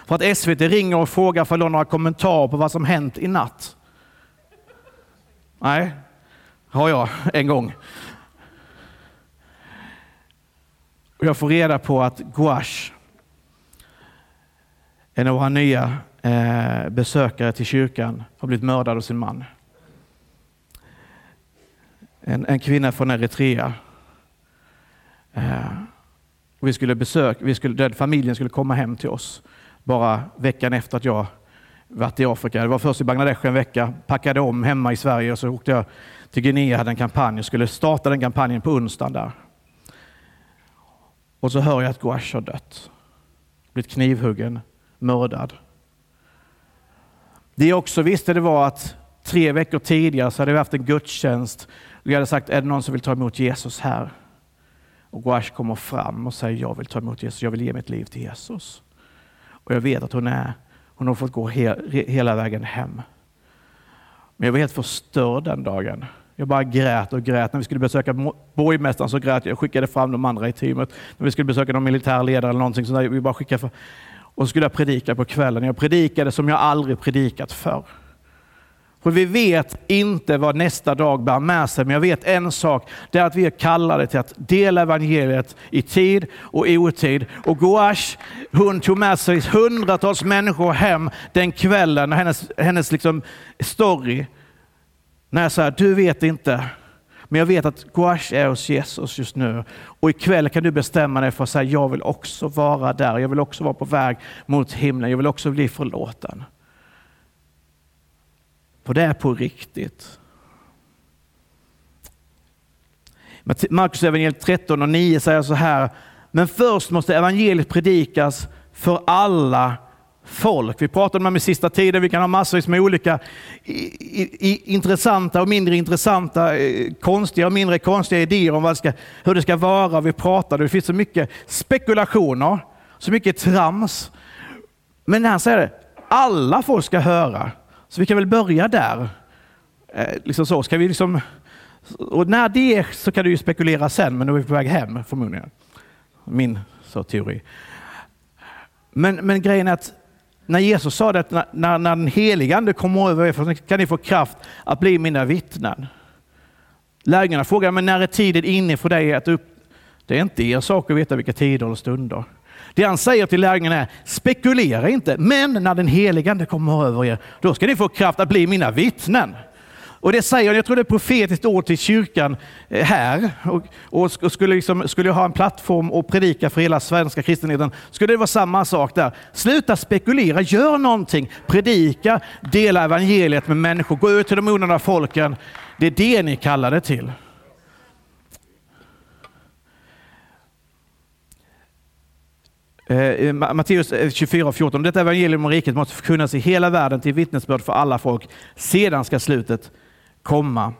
för att SVT ringer och frågar för några kommentarer på vad som hänt i natt. Nej, har jag en gång. Och jag får reda på att Gouache, en av våra nya eh, besökare till kyrkan, har blivit mördad av sin man. En, en kvinna från Eritrea. Eh, vi skulle besöka, vi skulle, familjen skulle komma hem till oss bara veckan efter att jag varit i Afrika. det var först i Bangladesh en vecka, packade om hemma i Sverige och så åkte jag till Guinea, hade en kampanj och skulle starta den kampanjen på onsdagen där. Och så hör jag att Gouache har dött. Blivit knivhuggen, mördad. Det jag också visste det var att tre veckor tidigare så hade vi haft en gudstjänst och jag hade sagt, är det någon som vill ta emot Jesus här? Och Gouache kommer fram och säger, jag vill ta emot Jesus, jag vill ge mitt liv till Jesus. Och jag vet att hon, är, hon har fått gå he, hela vägen hem. Men jag var helt förstörd den dagen. Jag bara grät och grät. När vi skulle besöka borgmästaren så grät jag. Jag skickade fram de andra i teamet. När vi skulle besöka någon militärledare eller någonting sånt där, vi bara skickade för... Och så skulle jag predika på kvällen. Jag predikade som jag aldrig predikat förr. För vi vet inte vad nästa dag bär med sig, men jag vet en sak. Det är att vi är kallade till att dela evangeliet i tid och otid. Och Gouache, hon tog med sig hundratals människor hem den kvällen. Hennes, hennes liksom story. När jag sa, du vet inte, Men jag vet att gouache är hos Jesus just nu. Och ikväll kan du bestämma dig för att säga, jag vill också vara där. Jag vill också vara på väg mot himlen. Jag vill också bli förlåten. För det är på riktigt. Markus evangeliet 13 och 9 säger så här, men först måste evangeliet predikas för alla folk. Vi pratar om det med sista tiden, vi kan ha massvis med olika intressanta och mindre intressanta, eh, konstiga och mindre konstiga idéer om vad det ska, hur det ska vara. Vi pratar, det finns så mycket spekulationer, så mycket trams. Men när han säger det, alla folk ska höra. Så vi kan väl börja där. Eh, liksom så. Ska vi liksom, och när det är så kan du ju spekulera sen, men då är vi på väg hem förmodligen. Min så, teori. Men, men grejen är att när Jesus sa det, när, när, när den helige Ande kommer över er kan ni få kraft att bli mina vittnen. Lärjungarna frågar, men när är tiden inne för dig att upp... Det är inte er sak att veta vilka tider och stunder. Det han säger till lärjungarna är, spekulera inte, men när den helige Ande kommer över er, då ska ni få kraft att bli mina vittnen. Och det säger han, jag tror det är profetiskt ord till kyrkan eh, här. Och, och skulle, liksom, skulle jag ha en plattform och predika för hela svenska kristenheten, skulle det vara samma sak där. Sluta spekulera, gör någonting. Predika, dela evangeliet med människor, gå ut till de onödiga folken. Det är det ni kallar det till. Eh, Matteus eh, 24 och 14. Detta evangelium om riket måste förkunnas i hela världen till vittnesbörd för alla folk. Sedan ska slutet komma.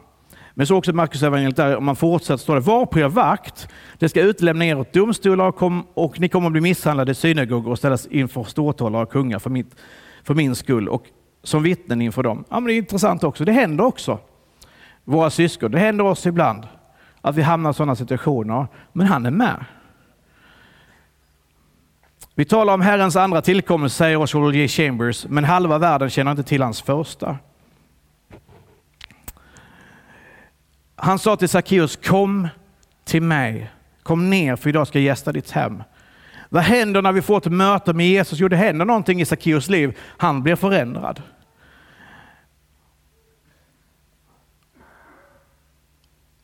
Men så också Markus evangeliet där, om man fortsätter står det, var på er vakt. Det ska utlämna er åt domstolar och, kom, och ni kommer att bli misshandlade i synagogor och ställas inför ståthållare och kungar för, mitt, för min skull och som vittnen inför dem. Ja, men det är intressant också. Det händer också. Våra syskon, det händer oss ibland att vi hamnar i sådana situationer, men han är med. Vi talar om Herrens andra tillkommelse, säger Oswald J. Chambers, men halva världen känner inte till hans första. Han sa till Sackeus, kom till mig. Kom ner för idag ska jag gästa ditt hem. Vad händer när vi får ett möte med Jesus? Jo, det händer någonting i Sackeus liv. Han blir förändrad.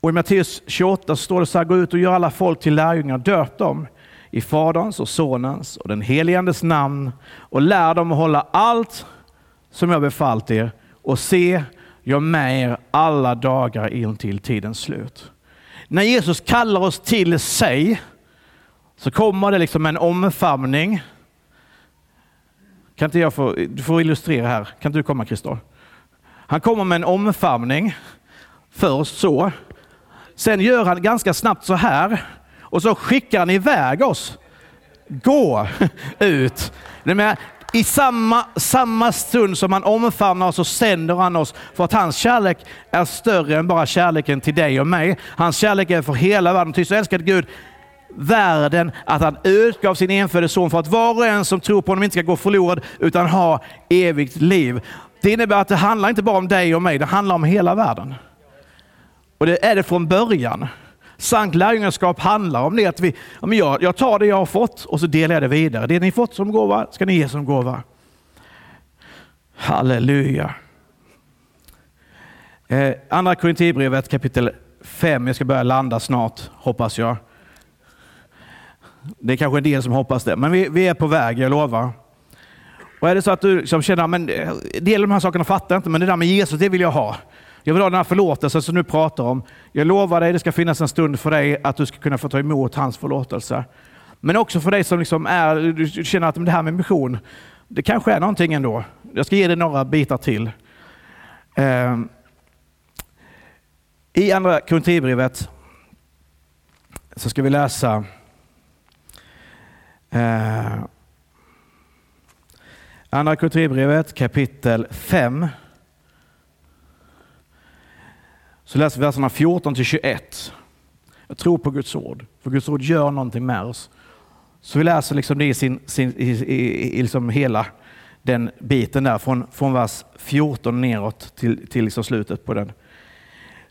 Och I Matteus 28 står det så här, gå ut och gör alla folk till lärjungar, döp dem i Faderns och Sonens och den helige Andes namn och lär dem att hålla allt som jag befallt er och se, jag med er alla dagar in till tidens slut. När Jesus kallar oss till sig så kommer det liksom en omfamning. Kan inte jag få, du får illustrera här. Kan inte du komma Kristor? Han kommer med en omfamning. Först så. Sen gör han ganska snabbt så här och så skickar han iväg oss. Gå ut. I samma, samma stund som han omfamnar oss så sänder han oss för att hans kärlek är större än bara kärleken till dig och mig. Hans kärlek är för hela världen. Ty så älskade Gud världen att han utgav sin enfödde son för att var och en som tror på honom inte ska gå förlorad utan ha evigt liv. Det innebär att det handlar inte bara om dig och mig, det handlar om hela världen. Och det är det från början. Sant lärjungaskap handlar om det att vi, jag, jag tar det jag har fått och så delar jag det vidare. Det ni fått som gåva ska ni ge som gåva. Halleluja. Eh, andra Korinthierbrevet kapitel 5, jag ska börja landa snart hoppas jag. Det är kanske en del som hoppas det, men vi, vi är på väg, jag lovar. Och är det så att du liksom känner, att en del av de här sakerna fattar jag inte, men det där med Jesus, det vill jag ha. Jag vill ha den här förlåtelsen som du pratar om. Jag lovar dig, det ska finnas en stund för dig att du ska kunna få ta emot hans förlåtelse. Men också för dig som liksom är, du känner att det här med mission, det kanske är någonting ändå. Jag ska ge dig några bitar till. Eh, I andra Korinthierbrevet så ska vi läsa eh, Andra Korinthierbrevet kapitel 5 Så läser vi verserna 14 till 21. Jag tror på Guds ord, för Guds ord gör någonting med oss. Så vi läser liksom det i, sin, sin, i, i, i liksom hela den biten där, från, från vers 14 neråt till, till liksom slutet på den.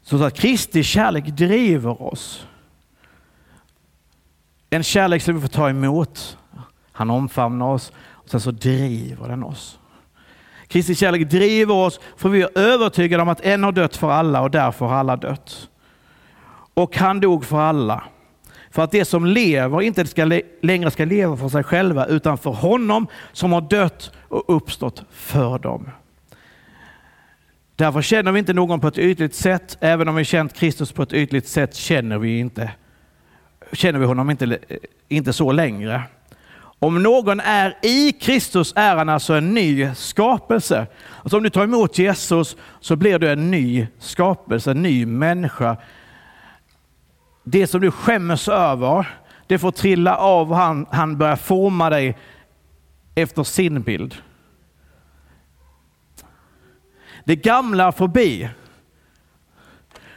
Så att Kristi kärlek driver oss. En kärlek som vi får ta emot. Han omfamnar oss och sen så driver den oss. Kristi kärlek driver oss för vi är övertygade om att en har dött för alla och därför har alla dött. och han dog för alla. För att de som lever inte ska, längre ska leva för sig själva utan för honom som har dött och uppstått för dem. Därför känner vi inte någon på ett ytligt sätt. Även om vi känt Kristus på ett ytligt sätt känner vi, inte, känner vi honom inte, inte så längre. Om någon är i Kristus är han alltså en ny skapelse. Alltså om du tar emot Jesus så blir du en ny skapelse, en ny människa. Det som du skäms över, det får trilla av och han, han börjar forma dig efter sin bild. Det gamla är förbi.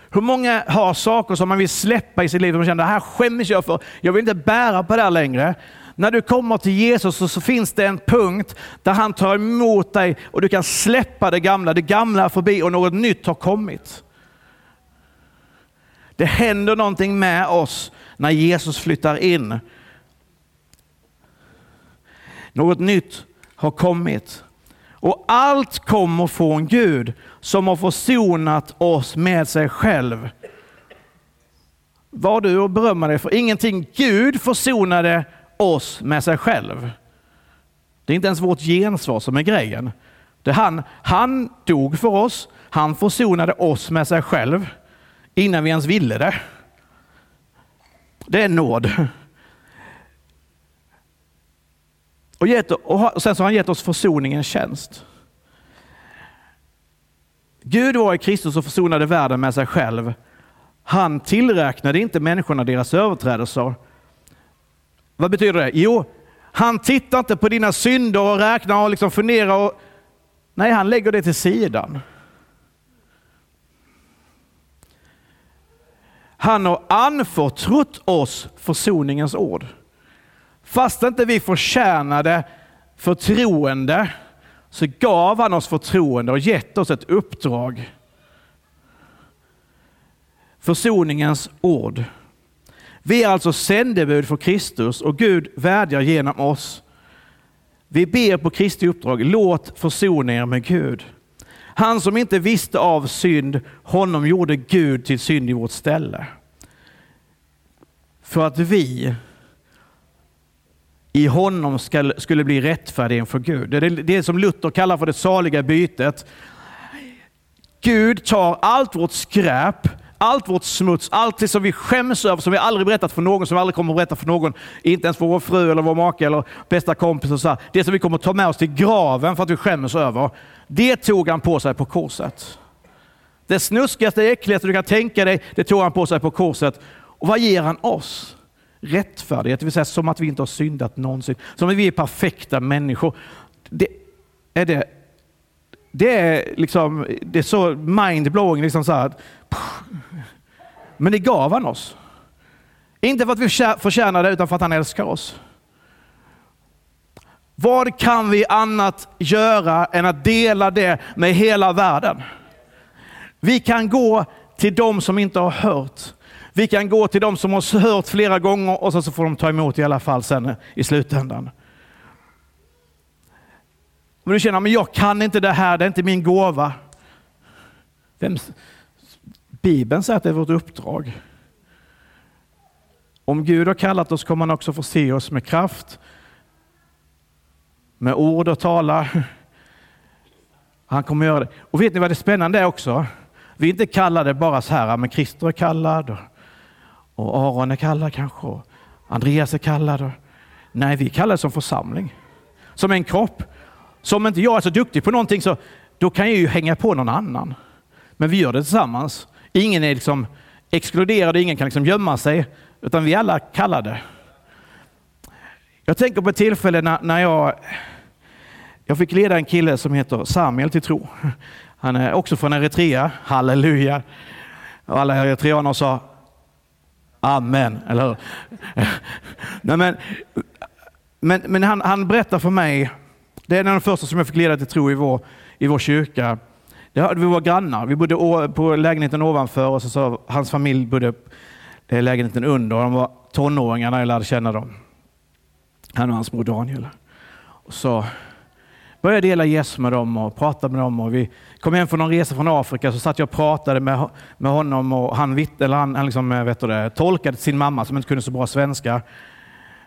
Hur många har saker som man vill släppa i sitt liv och känner det här skäms jag för. Jag vill inte bära på det här längre. När du kommer till Jesus så, så, finns det en punkt där han tar emot dig och du kan släppa det gamla. Det gamla är förbi och något nytt har kommit. Det händer någonting med oss när Jesus flyttar in. Något nytt har kommit. Och allt kommer från Gud som har försonat oss med sig själv. Var du och berömma dig för ingenting. Gud försonade oss med sig själv. Det är inte ens vårt gensvar som är grejen. Det han, han dog för oss, han försonade oss med sig själv innan vi ens ville det. Det är nåd. Och, gett, och sen så har han gett oss försoningens tjänst. Gud var i Kristus och försonade världen med sig själv. Han tillräknade inte människorna deras överträdelser. Vad betyder det? Jo, han tittar inte på dina synder och räknar och liksom funderar. Och... Nej, han lägger det till sidan. Han har anförtrott oss försoningens ord. Fast inte vi förtjänade förtroende så gav han oss förtroende och gett oss ett uppdrag. Försoningens ord. Vi är alltså sändebud för Kristus och Gud vädjar genom oss. Vi ber på Kristi uppdrag, låt försona er med Gud. Han som inte visste av synd, honom gjorde Gud till synd i vårt ställe. För att vi i honom ska, skulle bli rättfärdiga inför Gud. Det är det som Luther kallar för det saliga bytet. Gud tar allt vårt skräp, allt vårt smuts, allt det som vi skäms över, som vi aldrig berättat för någon, som vi aldrig kommer att berätta för någon, inte ens för vår fru eller vår make eller bästa kompis. Och så Det som vi kommer att ta med oss till graven för att vi skäms över, det tog han på sig på korset. Det snuskigaste, äckligaste du kan tänka dig, det tog han på sig på korset. Och vad ger han oss? rättfärdighet, det vill säga som att vi inte har syndat någonsin, som att vi är perfekta människor. Det är, det, det är, liksom, det är så mindblowing. Liksom så här, men det gav han oss. Inte för att vi förtjänar det, utan för att han älskar oss. Vad kan vi annat göra än att dela det med hela världen? Vi kan gå till de som inte har hört. Vi kan gå till de som har hört flera gånger och så får de ta emot i alla fall sen i slutändan. Om du känner, men jag kan inte det här, det är inte min gåva. Vem, Bibeln säger att det är vårt uppdrag. Om Gud har kallat oss kommer han också förse oss med kraft, med ord och tala. Han kommer göra det. Och vet ni vad det spännande är också? Vi är inte kallade bara så här, men Christer är kallad, och Aron är kallad kanske, och Andreas är kallad. Nej, vi är kallade som församling, som en kropp. Så om inte jag är så duktig på någonting så då kan jag ju hänga på någon annan. Men vi gör det tillsammans. Ingen är liksom exkluderad, ingen kan liksom gömma sig, utan vi är alla kallade. Jag tänker på ett tillfälle när, när jag, jag fick leda en kille som heter Samuel till tro. Han är också från Eritrea, halleluja. Och alla eritreaner sa Amen, eller hur? Nej, men men, men han, han berättar för mig, det är en av de första som jag fick leda till tro i vår, i vår kyrka. Det, vi var grannar, vi bodde på lägenheten ovanför och så, så hans familj bodde i lägenheten under. De var tonåringar när jag lärde känna dem. Han och hans bror Daniel. Och så började dela Jesus med dem och prata med dem. Och vi kom hem från någon resa från Afrika så satt jag och pratade med, med honom och han, vitt, eller han, han liksom, eh, vet det, tolkade sin mamma som inte kunde så bra svenska.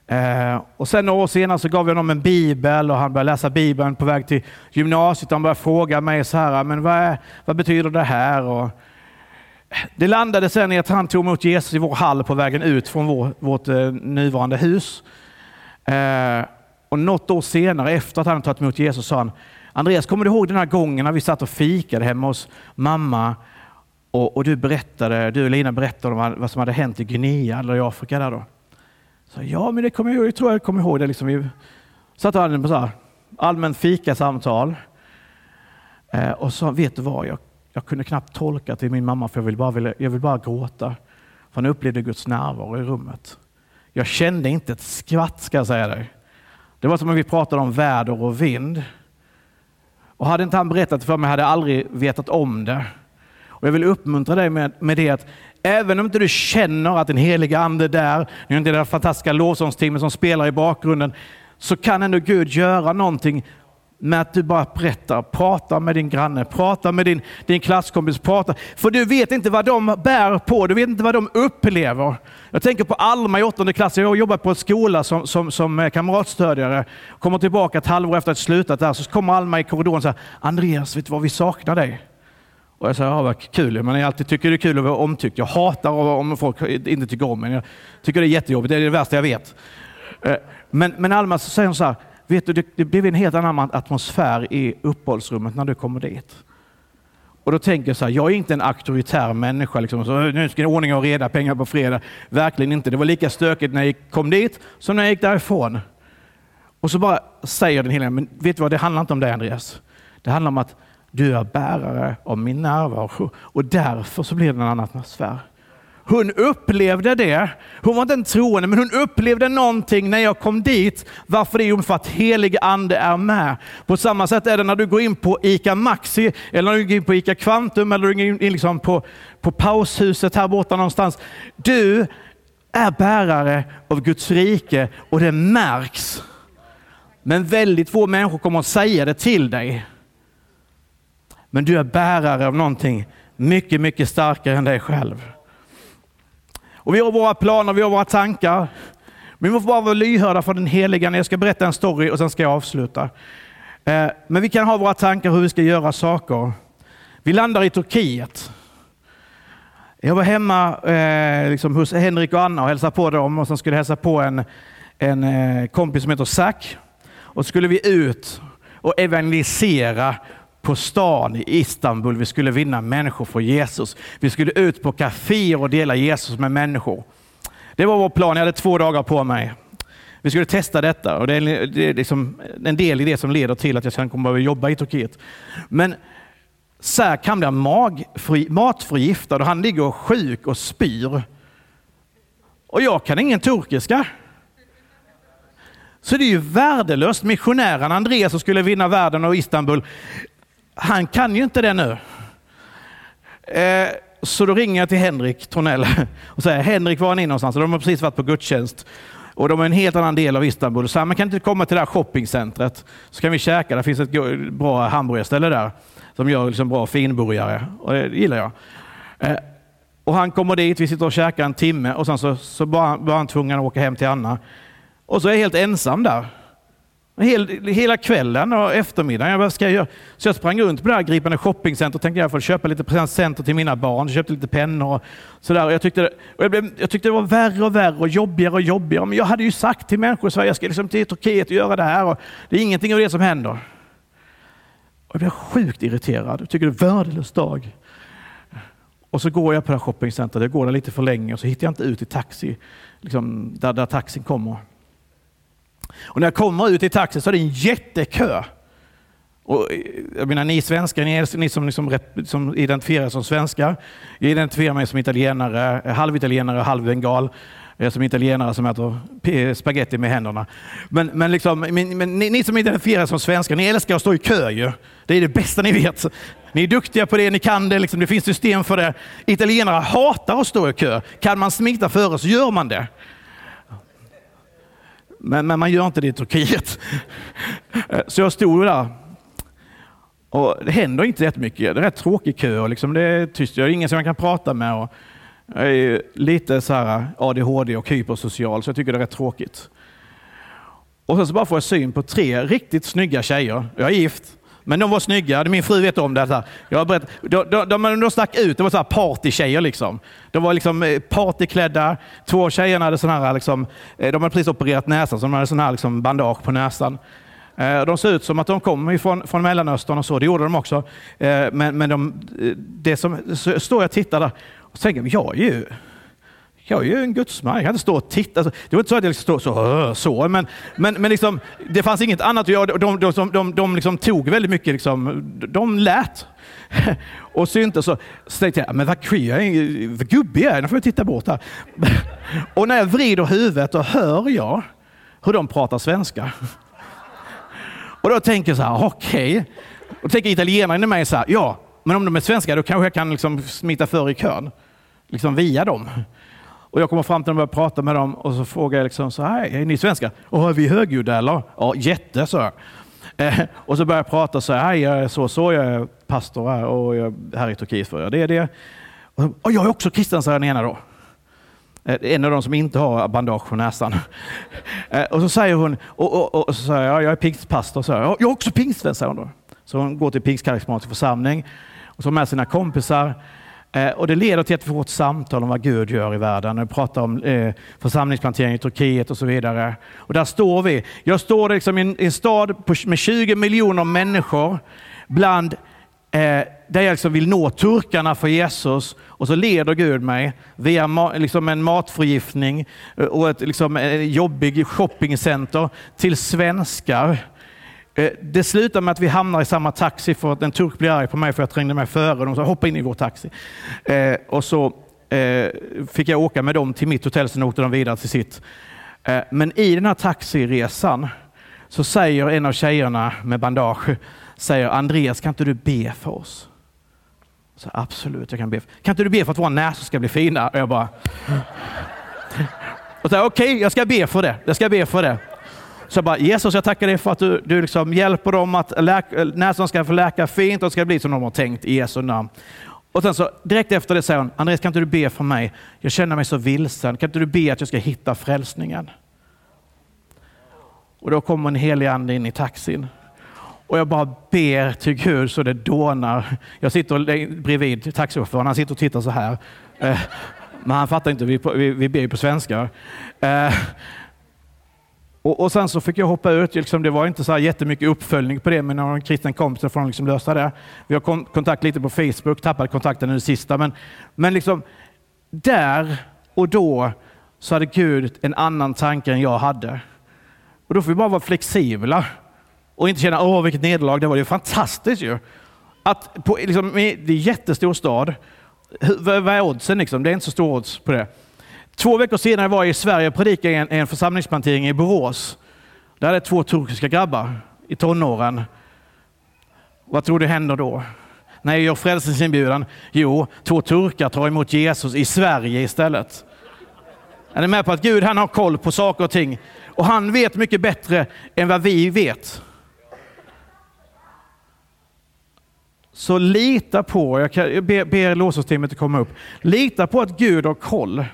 Eh, och sen några år senare så gav jag honom en bibel och han började läsa bibeln på väg till gymnasiet. Han började fråga mig så här, men vad, är, vad betyder det här? Och det landade sen i att han tog emot Jesus i vår hall på vägen ut från vår, vårt eh, nuvarande hus. Eh, och något år senare, efter att han tagit emot Jesus, sa han, Andreas, kommer du ihåg den här gången när vi satt och fikade hemma hos mamma och, och du berättade, du och Lina berättade om vad, vad som hade hänt i Guinea eller i Afrika där då? Så, ja, men det kommer jag, jag tror jag kommer ihåg det. Liksom. Vi satt och hade på så här, allmänt fikasamtal. Eh, och sa, vet du vad, jag, jag kunde knappt tolka till min mamma för jag ville bara, jag ville bara gråta. För han upplevde Guds närvaro i rummet. Jag kände inte ett skvatt ska jag säga dig. Det var som om vi pratade om väder och vind. Och hade inte han berättat för mig hade jag aldrig vetat om det. Och jag vill uppmuntra dig med, med det att även om inte du känner att den heliga ande är där, det är inte det fantastiska lovsångsteamet som spelar i bakgrunden, så kan ändå Gud göra någonting med att du bara berättar, prata med din granne, prata med din, din klasskompis, prata. För du vet inte vad de bär på, du vet inte vad de upplever. Jag tänker på Alma i åttonde klass, jag jobbar på en skola som, som, som kamratstödjare. Kommer tillbaka ett halvår efter att jag slutat där, så kommer Alma i korridoren och säger, Andreas, vet du vad vi saknar dig? Och jag sa, ja vad kul, men jag alltid tycker det är kul att vara omtyckt. Jag hatar om folk inte tycker om mig. Jag tycker det är jättejobbigt, det är det värsta jag vet. Eh, men, men Alma så säger hon så här, vet du, det, det blev en helt annan atmosfär i uppehållsrummet när du kommer dit. Och då tänker jag så här, jag är inte en auktoritär människa. Liksom, så, nu ska det ordning och reda, pengar på fredag. Verkligen inte. Det var lika stökigt när jag kom dit som när jag gick därifrån. Och så bara säger den heliga, men vet du vad, det handlar inte om det Andreas. Det handlar om att du är bärare av min närvaro och därför så blir det en annan atmosfär. Hon upplevde det. Hon var inte en troende, men hon upplevde någonting när jag kom dit. Varför det? Jo, för att helig ande är med. På samma sätt är det när du går in på ICA Maxi, eller när du går in på ICA Kvantum, eller du går in liksom på, på paushuset här borta någonstans. Du är bärare av Guds rike och det märks. Men väldigt få människor kommer att säga det till dig. Men du är bärare av någonting mycket, mycket starkare än dig själv. Och vi har våra planer, vi har våra tankar. Men vi måste bara vara lyhörda för den heliga. Jag ska berätta en story och sen ska jag avsluta. Eh, men vi kan ha våra tankar hur vi ska göra saker. Vi landar i Turkiet. Jag var hemma eh, liksom hos Henrik och Anna och hälsade på dem och sen skulle jag hälsa på en, en eh, kompis som heter Zack. Och så skulle vi ut och evangelisera på stan i Istanbul. Vi skulle vinna människor för Jesus. Vi skulle ut på kaféer och dela Jesus med människor. Det var vår plan. Jag hade två dagar på mig. Vi skulle testa detta och det är, det är liksom en del i det som leder till att jag sen kommer att jobba i Turkiet. Men Serk han blir magfri, matförgiftad och han ligger sjuk och spyr. Och jag kan ingen turkiska. Så det är ju värdelöst. Missionären Andreas som skulle vinna världen och Istanbul, han kan ju inte det nu. Eh, så då ringer jag till Henrik Tornell och säger, Henrik var är ni någonstans? De har precis varit på gudstjänst. Och de är en helt annan del av Istanbul. Så man kan inte komma till det här shoppingcentret så kan vi käka. Det finns ett bra hamburgerställe där som gör liksom bra finburgare. Och det gillar jag. Eh, och han kommer dit, vi sitter och käkar en timme och sen så, så var han tvungen att åka hem till Anna. Och så är jag helt ensam där. Hel, hela kvällen och eftermiddagen. Jag, vad ska jag göra? Så jag sprang runt på det här gripande shoppingcenter och tänkte jag får köpa lite presenter till mina barn. Jag köpte lite pennor och sådär. Jag tyckte, och jag, blev, jag tyckte det var värre och värre och jobbigare och jobbigare. Men jag hade ju sagt till människor i Sverige, jag ska liksom till Turkiet och göra det här. Och det är ingenting av det som händer. Och jag blev sjukt irriterad. Jag tycker det är en värdelös dag. Och så går jag på det här shoppingcentret. Jag går där lite för länge och så hittar jag inte ut i taxi, liksom där, där taxin kommer. Och när jag kommer ut i taxin så är det en jättekö. Och, eh, jag menar, ni svenskar, ni, är, ni som, liksom, som identifierar som svenskar. Jag identifierar mig som italienare, halvitalienare, halvbengal. Jag är som italienare som äter spaghetti med händerna. Men, men, liksom, men, men ni, ni, som identifierar som svenskar, ni älskar att stå i kö ju. Det är det bästa ni vet. Ni är duktiga på det, ni kan det, liksom, det finns system för det. Italienare hatar att stå i kö. Kan man smita före så gör man det. Men, men man gör inte det i Turkiet. Eh, så jag stod där Och det händer inte jättemycket. Det är rätt tråkig kö och liksom det är tyst. Jag är ingen som jag kan prata med. Och jag är lite så här eh, ADHD och hypersocial så jag tycker det är rätt tråkigt. Och sen så bara får jag syn på tre riktigt snygga tjejer. Jag är gift. Men de var snygga, min fru vet om det. Jag har berättat, de, de, de, de stack ut, de var så här partytjejer. Liksom. De var liksom eh, partyklädda. Två tjejerna hade sån här, liksom, eh, de hade precis opererat näsan, så de hade sån här liksom bandage på näsan. Eh, de såg ut som att de kom ifrån, från Mellanöstern och så, det gjorde de också. Men, men de, det som, så står jag och tittar där och tänker, jag är ju jag är ju en gudsman, jag kan inte stå och titta. Alltså, det var inte så att jag liksom stod så, så men, men, men liksom, det fanns inget annat att göra. De, de, de, de, de liksom tog väldigt mycket, liksom, de lät och syntes. Så, så tänkte jag, men vad queer, vad gubbig jag är, nu får jag titta bort här. Och när jag vrider huvudet och hör jag hur de pratar svenska. Och då tänker jag så här, okej. Okay. Och tänker italienaren i mig så här, ja, men om de är svenska då kanske jag kan liksom smita för i kön. Liksom via dem. Och jag kommer fram till dem och börjar prata med dem och så frågar jag liksom så här, är ni svenskar? Och är vi högljudda eller? Ja, jätte, så. Eh, och så börjar jag prata så här, jag är så så, jag är pastor här och jag är här i Turkiet för det är det. Och jag är också kristen, säger den ena då. Eh, en av de som inte har bandage på näsan. Eh, och så säger hon, och, och, och så säger jag, jag är pingstpastor. Så jag, jag är också pingstvän, säger hon då. Så hon går till pingstkarismatisk församling och så har med sina kompisar. Eh, och det leder till att vi får ett samtal om vad Gud gör i världen. Vi pratar om eh, församlingsplantering i Turkiet och så vidare. Och där står vi. Jag står liksom i en, en stad med 20 miljoner människor bland eh, där jag liksom vill nå turkarna för Jesus och så leder Gud mig via ma liksom en matförgiftning eh, och ett liksom, eh, jobbig shoppingcenter till svenskar Eh, det slutar med att vi hamnar i samma taxi för att en turk blir arg på mig för att jag trängde mig före. De sa hoppa in i vår taxi. Eh, och så eh, fick jag åka med dem till mitt hotell, sen åkte de vidare till sitt. men i den här taxiresan så säger en av tjejerna med bandage, säger Andreas kan inte du be för oss? Så, Absolut, jag kan be. Kan inte du be för att våra näsor ska bli fina? Och jag bara... Okej, okay, jag ska be för det. Jag ska be för det. Så jag bara, Jesus jag tackar dig för att du, du liksom hjälper dem att näsan ska få läka fint och ska bli som de har tänkt i Jesu namn. Och sen så direkt efter det säger hon, Andreas kan inte du be för mig? Jag känner mig så vilsen. Kan inte du be att jag ska hitta frälsningen? Och då kommer en helig ande in i taxin. Och jag bara ber till Gud så det dånar. Jag sitter bredvid taxichauffören, han sitter och tittar så här. Eh, men han fattar inte, vi, vi, vi ber ju på svenska. Eh, och, och, sen så fick jag hoppa ut. Liksom, det var inte så här jättemycket uppföljning på det, men några kristen kompisar får liksom lösa det. Vi har kon kontakt lite på Facebook, tappade kontakten nu sista. Men, men liksom, där och då så hade Gud en annan tanke än jag hade. Och då får vi bara vara flexibla och inte känna åh vilket nederlag det var. Det är fantastiskt ju. Att på, liksom, det är en jättestor stad. Vad är oddsen? Liksom? Det är inte så stor odds på det. Två veckor senare var jag i Sverige och predikade en, en församlingsplantering i Borås. Där är två turkiska grabbar i tonåren. Vad tror du händer då? När jag gör frälsningsinbjudan? Jo, två turkar tar emot Jesus i Sverige istället. Är ni med på att Gud han har koll på saker och ting? Och han vet mycket bättre än vad vi vet. Så lita på, jag ber, ber lovsångsteamet att komma upp, lita på att Gud har koll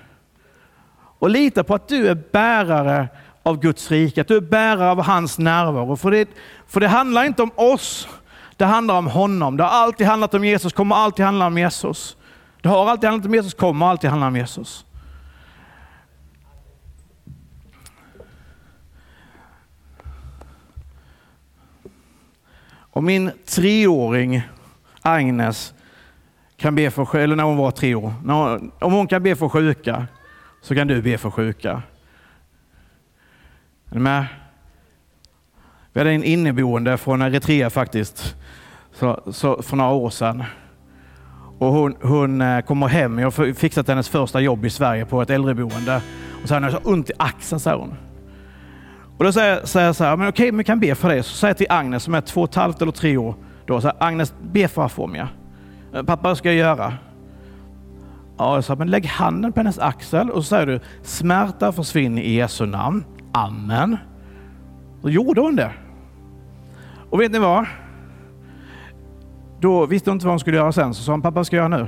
och lita på att du är bärare av Guds rike, att du är bärare av hans närvaro. För det, för det handlar inte om oss, det handlar om honom. Det har alltid handlat om Jesus, kommer alltid handla om Jesus. Det har alltid handlat om Jesus, kommer alltid handla om Jesus. Och min treåring Agnes kan be för, eller när hon var tre år, om hon kan be för sjuka, så kan du be för sjuka. Är ni med? Vi hade en inneboende från Eritrea faktiskt, så, så, för några år sedan. Och hon, hon eh, kommer hem, jag har fixat hennes första jobb i Sverige på ett äldreboende. Och så har hon så ont i axeln, säger hon. Och då säger, säger jag så här, men okej, men vi kan be för det. Så säger jag till Agnes som är två och ett halvt eller tre år, då, så här, Agnes, be för Afomia. Eh, pappa, vad ska jag göra? Ja, jag sa, men lägg handen på hennes axel och så säger du smärta försvinner i Jesu namn. Amen. Då gjorde hon det. Och vet ni vad? då visste hon inte vad hon skulle göra sen. Så sa hon, pappa vad ska jag göra nu?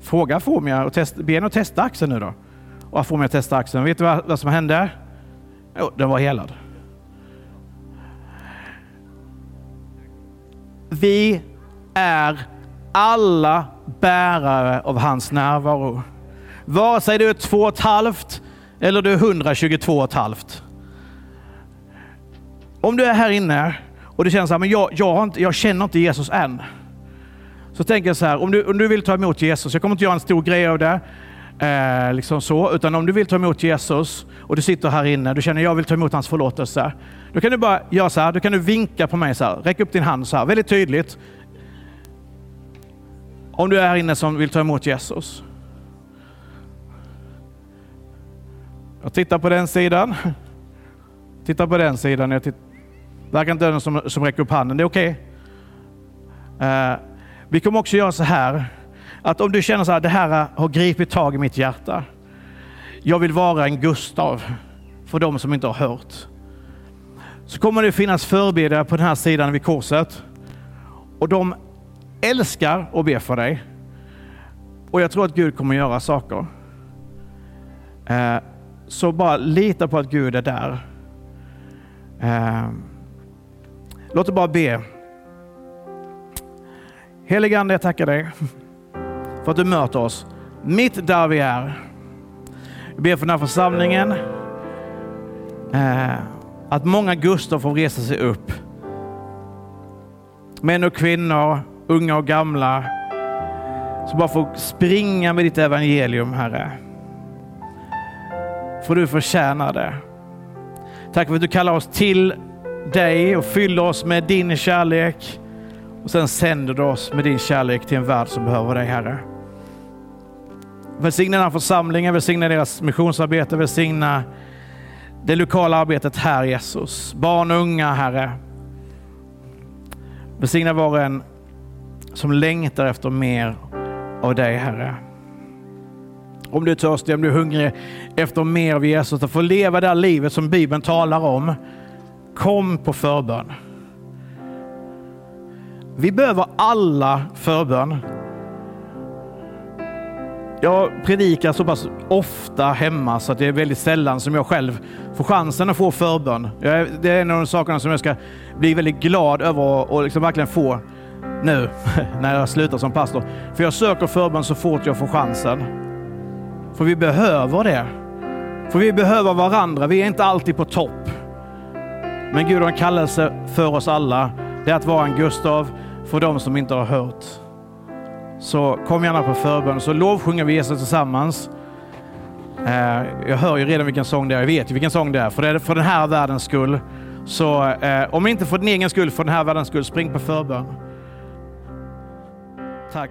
Fråga Fomia och test, be henne att testa axeln nu då. Och Fomia testa axeln. Vet du vad, vad som hände? Jo, den var helad. Vi är alla bärare av hans närvaro. Vare sig du är två och ett halvt eller du är 122 och ett halvt. Om du är här inne och du känner så här, men jag, jag, inte, jag känner inte Jesus än. Så tänker jag så här, om du, om du vill ta emot Jesus, jag kommer inte göra en stor grej av det, eh, liksom så, utan om du vill ta emot Jesus och du sitter här inne, du känner jag vill ta emot hans förlåtelse. Då kan du bara göra så här, då kan du vinka på mig så här, räck upp din hand så här, väldigt tydligt. Om du är här inne som vill ta emot Jesus. Jag tittar på den sidan. Titta på den sidan. Jag verkar inte den som, som räcker upp handen. Det är okej. Okay. Uh, vi kommer också göra så här att om du känner så här, det här har gripit tag i mitt hjärta. Jag vill vara en Gustav för de som inte har hört. Så kommer det finnas förberedare på den här sidan vid korset. Och de älskar att be för dig. Och jag tror att Gud kommer göra saker. Eh, så bara lita på att Gud är där. Eh, låt oss bara be. Helige Ande, jag tackar dig för att du möter oss mitt där vi är. Jag ber för den här församlingen. Eh, att många Gustav får resa sig upp. Män och kvinnor, unga och gamla. Som bara får springa med ditt evangelium, Herre. För du förtjänar det. Tack för att du kallar oss till dig och fyller oss med din kärlek. Och sen sänder du oss med din kärlek till en värld som behöver dig, Herre. Välsigna den här församlingen, välsigna deras missionsarbete, välsigna det lokala arbetet här, Jesus. Barn och unga, Herre. Välsigna var och en som längtar efter mer av dig, Herre. Om du är törstig, om du är hungrig efter mer av Jesus, att få leva det här livet som Bibeln talar om. Kom på förbön. Vi behöver alla förbön. Jag predikar så pass ofta hemma så att det är väldigt sällan som jag själv får chansen att få förbön. Det är en av de sakerna som jag ska bli väldigt glad över och liksom verkligen få nu när jag slutar som pastor. För jag söker förbön så fort jag får chansen. För vi behöver det. För vi behöver varandra. Vi är inte alltid på topp. Men Gud har en kallelse för oss alla. Det är att vara en Gustav för de som inte har hört. Så kom gärna på förbön så lovsjunger vi Jesus tillsammans. Eh, jag hör ju redan vilken sång det är. Jag vet ju vilken sång det är. För det är för den här världens skull. Så eh, om inte för din egen skull, för den här världens skull, spring på förbön. Tack.